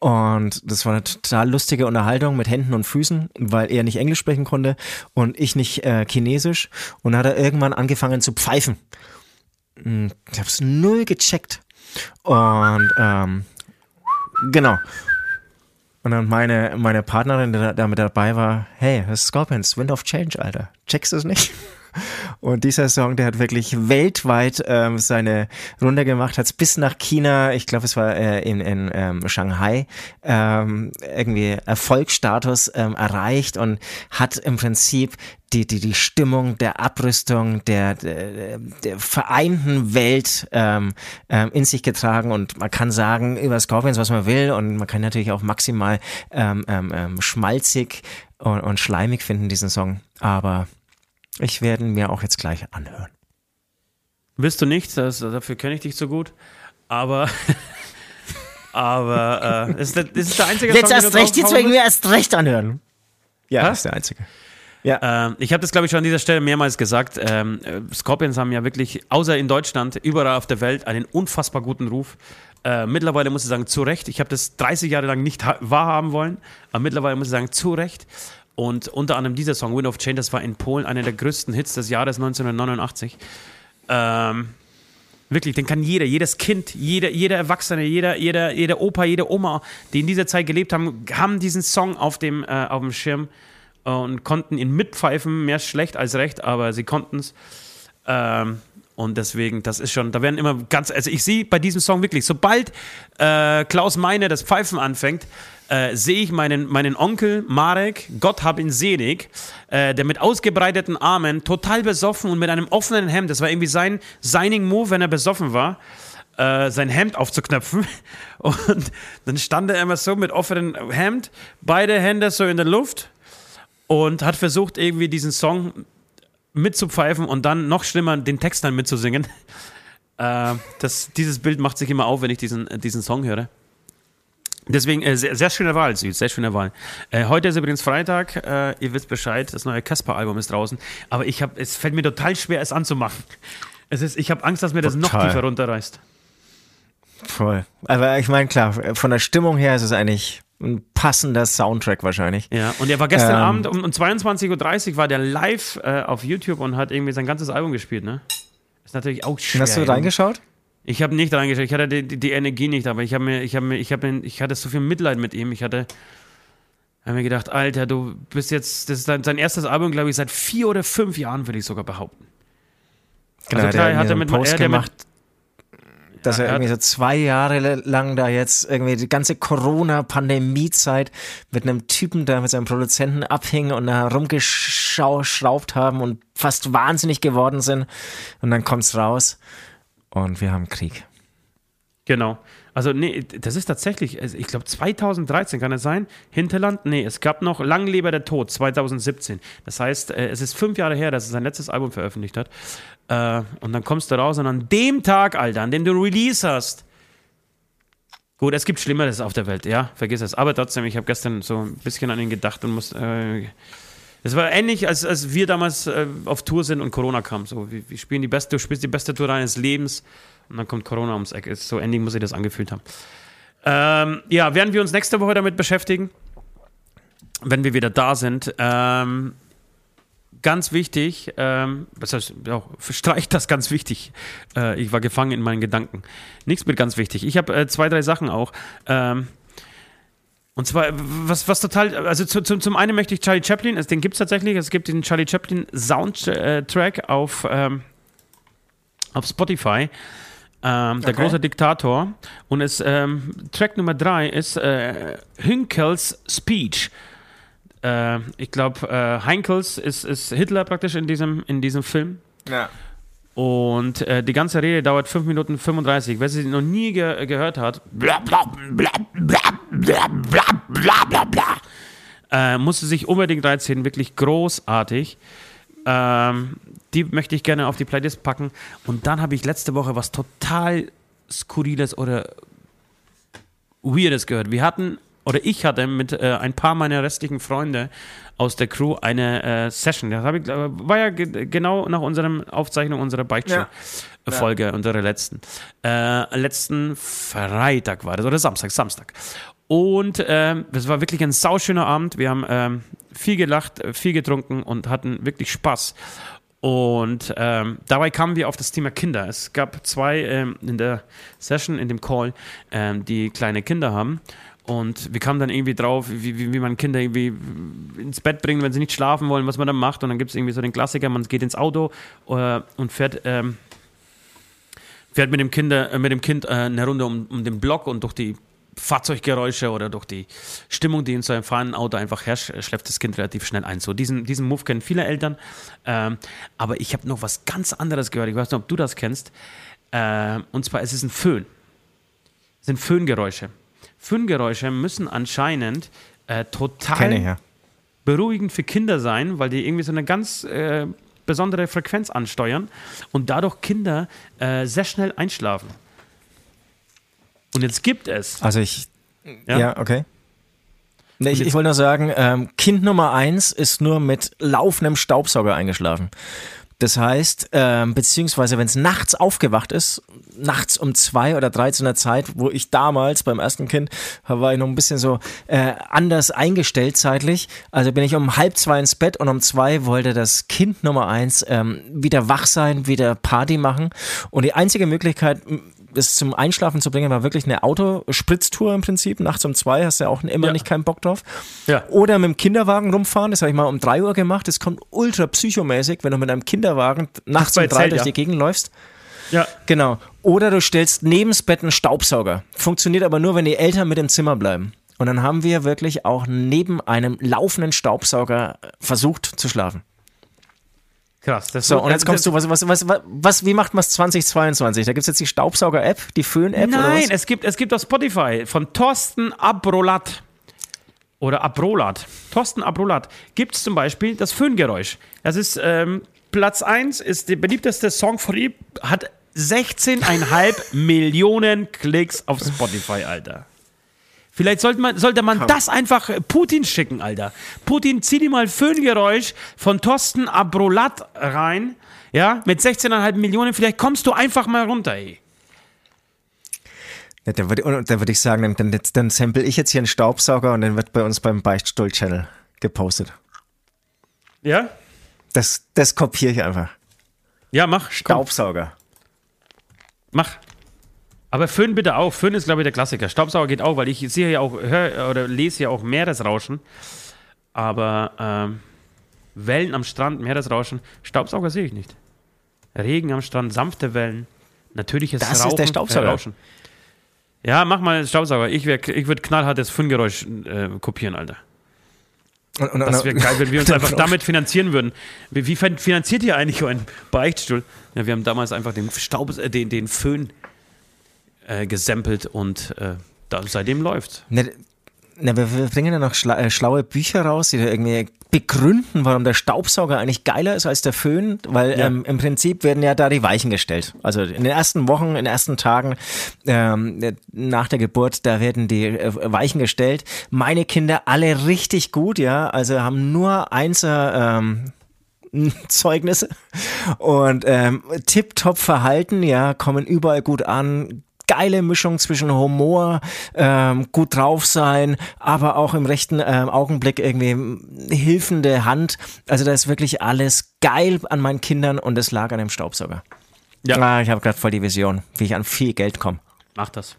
und das war eine total lustige Unterhaltung mit Händen und Füßen, weil er nicht Englisch sprechen konnte und ich nicht äh, Chinesisch und dann hat er irgendwann angefangen zu pfeifen. Hm, ich habe es null gecheckt und ähm, genau. Und dann meine, meine Partnerin, die da mit dabei war, hey, das ist Scorpions, Wind of Change, Alter. Checkst du es nicht? Und dieser Song, der hat wirklich weltweit ähm, seine Runde gemacht, hat es bis nach China, ich glaube, es war äh, in, in ähm, Shanghai, ähm, irgendwie Erfolgsstatus ähm, erreicht und hat im Prinzip die, die, die Stimmung der Abrüstung der, der, der vereinten Welt ähm, ähm, in sich getragen. Und man kann sagen über Scorpions, was man will. Und man kann natürlich auch maximal ähm, ähm, ähm schmalzig und, und schleimig finden, diesen Song, aber ich werde mir auch jetzt gleich anhören. Wirst du nicht, das, dafür kenne ich dich so gut. Aber, aber äh, ist, das, ist der einzige Jetzt Song, erst recht, jetzt werden wir erst recht anhören. Ja, das ist der einzige. Ja. Ähm, ich habe das, glaube ich, schon an dieser Stelle mehrmals gesagt. Ähm, Scorpions haben ja wirklich, außer in Deutschland, überall auf der Welt einen unfassbar guten Ruf. Äh, mittlerweile muss ich sagen, zu Recht. Ich habe das 30 Jahre lang nicht wahrhaben wollen, aber mittlerweile muss ich sagen, zu Recht. Und unter anderem dieser Song, Wind of Change, das war in Polen einer der größten Hits des Jahres 1989. Ähm, wirklich, den kann jeder, jedes Kind, jeder, jeder Erwachsene, jeder, jeder, jeder Opa, jede Oma, die in dieser Zeit gelebt haben, haben diesen Song auf dem, äh, auf dem Schirm und konnten ihn mitpfeifen, mehr schlecht als recht, aber sie konnten es. Ähm, und deswegen, das ist schon, da werden immer ganz, also ich sehe bei diesem Song wirklich, sobald äh, Klaus Meine das Pfeifen anfängt, äh, sehe ich meinen, meinen Onkel Marek, Gott hab ihn selig, äh, der mit ausgebreiteten Armen, total besoffen und mit einem offenen Hemd, das war irgendwie sein Signing Move, wenn er besoffen war, äh, sein Hemd aufzuknöpfen. Und dann stand er immer so mit offenem Hemd, beide Hände so in der Luft und hat versucht, irgendwie diesen Song mitzupfeifen und dann noch schlimmer den Text dann mitzusingen. Äh, das, dieses Bild macht sich immer auf, wenn ich diesen, diesen Song höre. Deswegen, äh, sehr, sehr schöne Wahl, Süd, sehr schöne Wahl. Äh, heute ist übrigens Freitag, äh, ihr wisst Bescheid, das neue Casper-Album ist draußen, aber ich hab, es fällt mir total schwer, es anzumachen. Es ist, ich habe Angst, dass mir das total. noch tiefer runterreißt. Voll. Aber ich meine, klar, von der Stimmung her ist es eigentlich ein passender Soundtrack wahrscheinlich. Ja, und er war gestern ähm, Abend um, um 22.30 Uhr war der live äh, auf YouTube und hat irgendwie sein ganzes Album gespielt, ne? Ist natürlich auch schwer. Hast du reingeschaut? Ich habe nicht reingeschaut, ich hatte die, die, die Energie nicht, aber ich habe mir, ich habe mir, ich habe, ich hatte so viel Mitleid mit ihm. Ich hatte, habe mir gedacht, Alter, du bist jetzt, das ist sein, sein erstes Album, glaube ich, seit vier oder fünf Jahren, würde ich sogar behaupten. Genau, also klar, der hat er mit Post gemacht, dass er, er irgendwie so zwei Jahre lang da jetzt irgendwie die ganze Corona-Pandemie-Zeit mit einem Typen da mit seinem Produzenten abhing und da rumgeschraubt haben und fast wahnsinnig geworden sind. Und dann kommt's raus und wir haben Krieg. Genau. Also, nee, das ist tatsächlich, ich glaube 2013 kann es sein. Hinterland, nee, es gab noch Langleber der Tod 2017. Das heißt, äh, es ist fünf Jahre her, dass er sein letztes Album veröffentlicht hat. Äh, und dann kommst du raus und an dem Tag, Alter, an dem du Release hast, Gut, es gibt Schlimmeres auf der Welt, ja, vergiss es. Aber trotzdem, ich habe gestern so ein bisschen an ihn gedacht und muss. Äh, es war ähnlich, als, als wir damals äh, auf Tour sind und Corona kam. So, wir, wir, spielen die beste, du spielst die beste Tour deines Lebens und dann kommt Corona ums Eck. So ähnlich muss ich das angefühlt haben. Ähm, ja, werden wir uns nächste Woche damit beschäftigen, wenn wir wieder da sind. Ähm, ganz wichtig, ähm, was heißt, ja, streicht das ganz wichtig. Äh, ich war gefangen in meinen Gedanken. Nichts mit ganz wichtig. Ich habe äh, zwei, drei Sachen auch. Ähm, Und zwar, was, was total, also zu, zu, zum einen möchte ich Charlie Chaplin, also den gibt es tatsächlich, es gibt den Charlie Chaplin Soundtrack auf, ähm, auf Spotify. Ähm, der Okay. große Diktator. Und es, ähm, Track Nummer drei ist äh, Hinkels Speech. Äh, ich glaube, äh, Heinkels ist, ist Hitler praktisch in diesem, in diesem Film. Ja. Und äh, die ganze Rede dauert 5 Minuten 35. Wer sie noch nie ge gehört hat, bla bla bla bla bla bla bla bla bla, äh, musste sich unbedingt reinziehen. Wirklich großartig. Ähm, die möchte ich gerne auf die Playlist packen. Und dann habe ich letzte Woche was total Skurriles oder Weirdes gehört. Wir hatten, oder ich hatte mit äh, ein paar meiner restlichen Freunde aus der Crew eine äh, Session. Das ich, glaub, war ja ge genau nach unserer Aufzeichnung unserer Beichte-Folge, unserer letzten. Äh, letzten Freitag war das, oder Samstag, Samstag. Und ähm, es war wirklich ein sauschöner Abend. Wir haben ähm, viel gelacht, äh, viel getrunken und hatten wirklich Spaß. Und ähm, dabei kamen wir auf das Thema Kinder. Es gab zwei ähm, in der Session, in dem Call, ähm, die kleine Kinder haben. Und wir kamen dann irgendwie drauf, wie, wie, wie man Kinder irgendwie ins Bett bringt, wenn sie nicht schlafen wollen, was man dann macht. Und dann gibt es irgendwie so den Klassiker, man geht ins Auto äh, und fährt, ähm, fährt mit dem, Kinder, äh, mit dem Kind äh, eine Runde um, um den Block und durch die Fahrzeuggeräusche oder durch die Stimmung, die in so einem fahrenden Auto einfach herrscht, äh, schläft das Kind relativ schnell ein. So diesen, diesen Move kennen viele Eltern. Ähm, aber ich habe noch was ganz anderes gehört. Ich weiß nicht, ob du das kennst. Äh, und zwar ist es ein Föhn. Es sind Föhngeräusche. Föhngeräusche müssen anscheinend äh, total ich ja. beruhigend für Kinder sein, weil die irgendwie so eine ganz äh, besondere Frequenz ansteuern und dadurch Kinder äh, sehr schnell einschlafen. Und jetzt gibt es. Also ich. Ja? Ja, okay. Nee, ich, ich wollte nur sagen, ähm, Kind Nummer eins ist nur mit laufendem Staubsauger eingeschlafen. Das heißt, ähm, beziehungsweise wenn es nachts aufgewacht ist, nachts um zwei oder drei zu einer Zeit, wo ich damals beim ersten Kind war ich noch ein bisschen so äh, anders eingestellt zeitlich. Also bin ich um halb zwei ins Bett und um zwei wollte das Kind Nummer eins ähm, wieder wach sein, wieder Party machen. Und die einzige Möglichkeit, das zum Einschlafen zu bringen, war wirklich eine Autospritztour im Prinzip. Nachts um zwei hast du ja auch immer Ja. nicht keinen Bock drauf. Ja. Oder mit dem Kinderwagen rumfahren, das habe ich mal um drei Uhr gemacht. Das kommt ultra psychomäßig, wenn du mit einem Kinderwagen nachts bei um drei Zelt, durch die Gegend läufst. Ja. Genau. Oder du stellst neben's Bett einen Staubsauger. Funktioniert aber nur, wenn die Eltern mit im Zimmer bleiben. Und dann haben wir wirklich auch neben einem laufenden Staubsauger äh, versucht zu schlafen. Krass. Das So, und jetzt kommst du, was, was, was, was, wie macht man es 2022? Da gibt es jetzt die Staubsauger-App, die Föhn-App Nein, es gibt, es gibt auf Spotify von Thorsten Abrolat oder Abrolat. Thorsten Abrolat gibt es zum Beispiel das Föhngeräusch. Das ist ähm, Platz 1, ist der beliebteste Song von ihm, hat 16,5 Millionen Klicks auf Spotify, Alter. Vielleicht sollte man, sollte man das einfach Putin schicken, Alter. Putin, zieh dir mal Föhngeräusch von Thorsten Abrolat rein, ja, mit 16,5 Millionen. Vielleicht kommst du einfach mal runter, ey. Ja, da würde würd ich sagen, dann, dann, dann sample ich jetzt hier einen Staubsauger und dann wird bei uns beim Beichtstuhl-Channel gepostet. Ja? Das, das kopiere ich einfach. Ja, mach. Komm, Staubsauger. mach. Aber Föhn bitte auch. Föhn ist, glaube ich, der Klassiker. Staubsauger geht auch, weil ich sehe ja auch, hör, oder lese ja auch Meeresrauschen. Aber ähm, Wellen am Strand, Meeresrauschen, Staubsauger sehe ich nicht. Regen am Strand, sanfte Wellen, natürliches Das ist Rauchen, der Staubsauger. äh, Rauschen. Ja, mach mal Staubsauger. Ich, wär, ich würde knallhartes Föhngeräusch äh, kopieren, Alter. Und, Das wäre geil, wenn wir uns einfach damit finanzieren würden. Wie, wie fin- finanziert ihr eigentlich euren Beichtstuhl? Ja, wir haben damals einfach den Staub, äh, den, den Föhn äh, gesampelt und äh, da, seitdem läuft's. Ne, ne, wir, bringen ja noch schla äh, schlaue Bücher raus, die irgendwie begründen, warum der Staubsauger eigentlich geiler ist als der Föhn, weil Ja. ähm, im Prinzip werden ja da die Weichen gestellt. Also in den ersten Wochen, in den ersten Tagen ähm, äh, nach der Geburt, da werden die äh, Weichen gestellt. Meine Kinder alle richtig gut, ja, also haben nur Einser ähm, Zeugnisse und ähm, tipptopp Verhalten, ja, kommen überall gut an. Geile Mischung zwischen Humor, ähm, gut drauf sein, aber auch im rechten ähm, Augenblick irgendwie hilfende Hand. Also da ist wirklich alles geil an meinen Kindern und es lag an dem Staubsauger. Ja. Ah, ich habe gerade voll die Vision, wie ich an viel Geld komme. Mach das.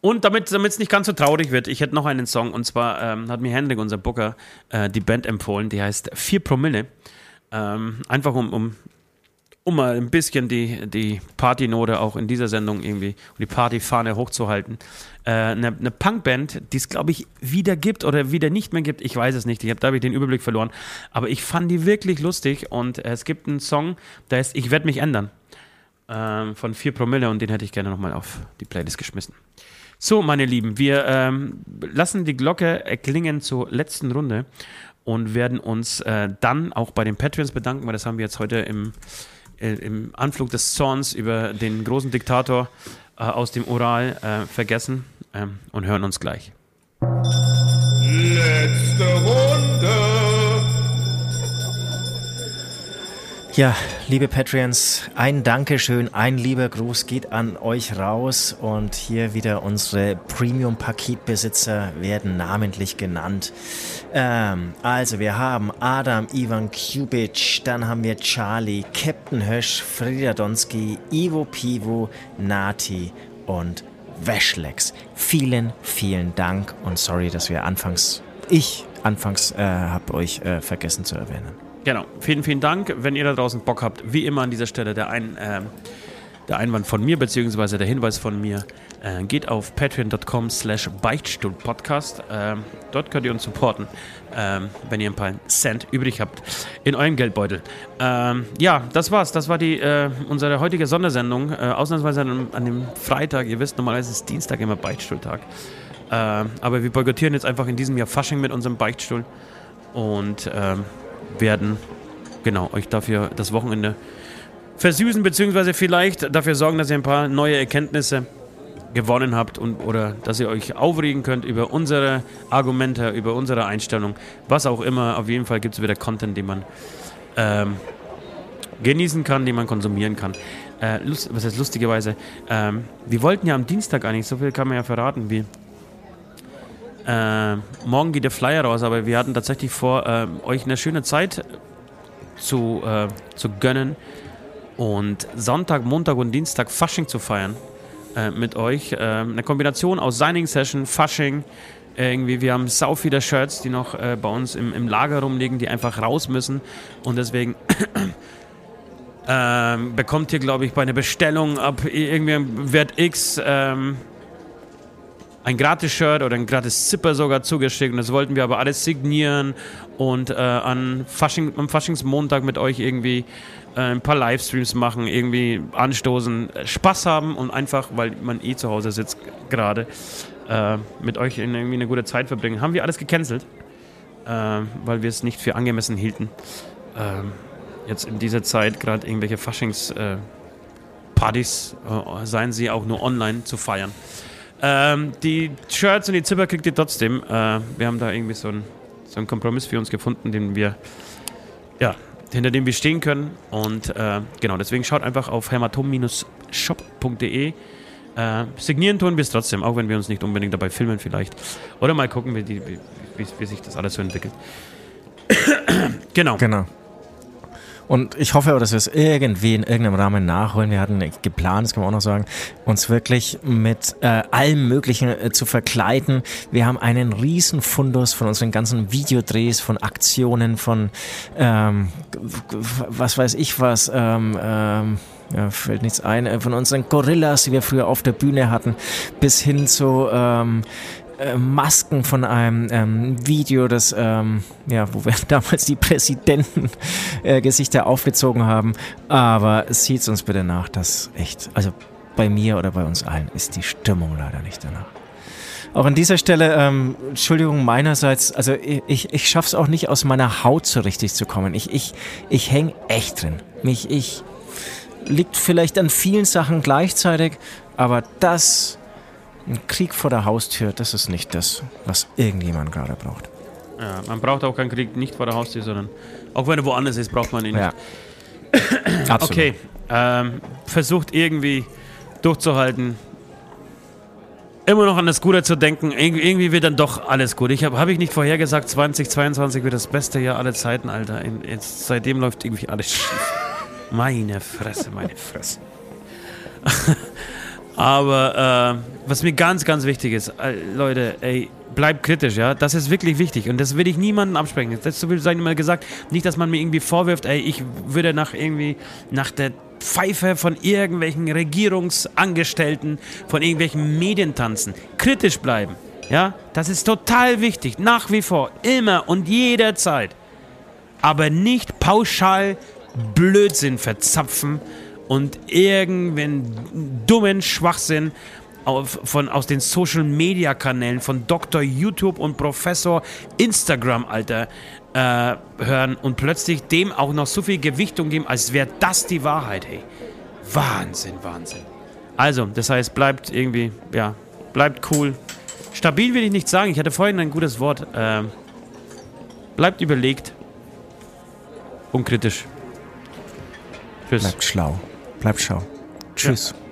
Und damit es nicht ganz so traurig wird, ich hätte noch einen Song und zwar ähm, hat mir Hendrik, unser Booker, äh, die Band empfohlen, die heißt 4 Promille. Ähm, einfach um, um, um mal ein bisschen die, die Partynote auch in dieser Sendung irgendwie, um die Partyfahne hochzuhalten. Äh, eine, eine Punkband, die es glaube ich wieder gibt oder wieder nicht mehr gibt, ich weiß es nicht, ich habe da hab ich den Überblick verloren, aber ich fand die wirklich lustig und äh, es gibt einen Song, der heißt Ich werde mich ändern ähm, von 4 Promille und den hätte ich gerne nochmal auf die Playlist geschmissen. So, meine Lieben, wir ähm, lassen die Glocke erklingen zur letzten Runde und werden uns äh, dann auch bei den Patreons bedanken, weil das haben wir jetzt heute im, äh, im Anflug des Zorns über den großen Diktator äh, aus dem Ural äh, vergessen ähm, und hören uns gleich. Letzte Runde. Ja, liebe Patreons, ein Dankeschön, ein lieber Gruß geht an euch raus und hier wieder unsere Premium-Paketbesitzer werden namentlich genannt. Ähm, also wir haben Adam Ivan Kubic, dann haben wir Charlie, Captain Hösch, Frieda Donski, Ivo Pivo, Nati und Weschlex. Vielen, vielen Dank und sorry, dass wir anfangs, ich anfangs äh, habe euch äh, vergessen zu erwähnen. Genau, vielen, vielen Dank. Wenn ihr da draußen Bock habt, wie immer an dieser Stelle der, Ein, äh, der Einwand von mir, beziehungsweise der Hinweis von mir, äh, geht auf patreon.com slash beichtstuhlpodcast. Äh, dort könnt ihr uns supporten, ähm, wenn ihr ein paar Cent übrig habt in eurem Geldbeutel. Ähm, ja, das war's. Das war die, äh, unsere heutige Sondersendung. Äh, ausnahmsweise an, an, dem Freitag. Ihr wisst, normalerweise ist Dienstag immer Beichtstuhltag. Ähm, aber wir boykottieren jetzt einfach in diesem Jahr Fasching mit unserem Beichtstuhl. Und ähm, werden genau euch dafür das Wochenende versüßen, beziehungsweise vielleicht dafür sorgen, dass ihr ein paar neue Erkenntnisse gewonnen habt und oder dass ihr euch aufregen könnt über unsere Argumente, über unsere Einstellung, was auch immer. Auf jeden Fall gibt es wieder Content, den man ähm, genießen kann, den man konsumieren kann. Äh, lust, was heißt lustigerweise? Ähm, wir wollten ja am Dienstag eigentlich, so viel kann man ja verraten, wie äh, morgen geht der Flyer raus, aber wir hatten tatsächlich vor, äh, euch eine schöne Zeit zu, äh, zu gönnen und Sonntag, Montag und Dienstag Fasching zu feiern äh, mit euch. Äh, eine Kombination aus Signing Session, Fasching. Irgendwie, wir haben sau viele Shirts, die noch äh, bei uns im, im Lager rumliegen, die einfach raus müssen. Und deswegen ähm, bekommt ihr, glaube ich, bei einer Bestellung ab irgendwie Wert X ähm, ein Gratis-Shirt oder ein Gratis-Zipper sogar zugeschickt. Und das wollten wir aber alles signieren und äh, an Fasching, am Faschingsmontag mit euch irgendwie äh, ein paar Livestreams machen, irgendwie anstoßen, Spaß haben und einfach, weil man eh zu Hause sitzt gerade, äh, mit euch irgendwie eine gute Zeit verbringen. Haben wir alles gecancelt, äh, weil wir es nicht für angemessen hielten. Ähm, jetzt in dieser Zeit gerade irgendwelche Faschingspartys, äh, seien sie auch nur online, zu feiern. Ähm, die Shirts und die Zipper kriegt ihr trotzdem. Äh, wir haben da irgendwie so, ein, so einen Kompromiss für uns gefunden, den wir, ja, hinter dem wir stehen können. Und äh, genau, deswegen schaut einfach auf hämatom-shop.de. Äh, signieren tun wir es trotzdem, auch wenn wir uns nicht unbedingt dabei filmen vielleicht. Oder mal gucken, wie, die, wie, wie, wie sich das alles so entwickelt. genau. Genau. Und ich hoffe, dass wir es irgendwie in irgendeinem Rahmen nachholen. Wir hatten geplant, das kann man auch noch sagen, uns wirklich mit äh, allem Möglichen äh, zu verkleiden. Wir haben einen riesen Fundus von unseren ganzen Videodrehs, von Aktionen, von ähm, was weiß ich was, ähm, ähm, ja, fällt nichts ein, äh, von unseren Gorillas, die wir früher auf der Bühne hatten, bis hin zu ähm, äh, Masken von einem ähm, Video, das, ähm, ja, wo wir damals die Präsidenten-Gesichter äh, aufgezogen haben. Aber sieht uns bitte nach, dass echt, also bei mir oder bei uns allen ist die Stimmung leider nicht danach. Auch an dieser Stelle, ähm, Entschuldigung meinerseits, also ich, ich schaffe es auch nicht aus meiner Haut so richtig zu kommen. Ich, ich, ich hänge echt drin. Mich, ich liegt vielleicht an vielen Sachen gleichzeitig, aber das ein Krieg vor der Haustür, das ist nicht das, was irgendjemand gerade braucht. Ja, man braucht auch keinen Krieg nicht vor der Haustür, sondern auch wenn er woanders ist, braucht man ihn nicht. Ja. Absolut. Okay, ähm, versucht irgendwie durchzuhalten, immer noch an das Gute zu denken. Ir irgendwie wird dann doch alles gut. Ich habe hab ich nicht vorhergesagt, 2022 wird das beste Jahr aller Zeiten, Alter. Jetzt, seitdem läuft irgendwie alles schief. Meine Fresse, meine Fresse. Aber äh, was mir ganz, ganz wichtig ist, äh, Leute, ey, bleibt kritisch, ja. Das ist wirklich wichtig und das will ich niemandem absprechen. Das will sein immer gesagt. Nicht, dass man mir irgendwie vorwirft, ey, ich würde nach irgendwie nach der Pfeife von irgendwelchen Regierungsangestellten, von irgendwelchen Medien tanzen. Kritisch bleiben, ja. Das ist total wichtig, nach wie vor, immer und jederzeit. Aber nicht pauschal Blödsinn verzapfen und irgendeinen dummen Schwachsinn auf, von, aus den Social Media Kanälen von Dr. YouTube und Professor Instagram, Alter, äh, hören und plötzlich dem auch noch so viel Gewichtung geben, als wäre das die Wahrheit, hey. Wahnsinn, Wahnsinn. Also, das heißt, bleibt irgendwie, ja, bleibt cool. Stabil will ich nicht sagen, ich hatte vorhin ein gutes Wort. Äh, bleibt überlegt und kritisch. Tschüss. Bleibt schlau. Bleibt schlau. Tschüss. Ja.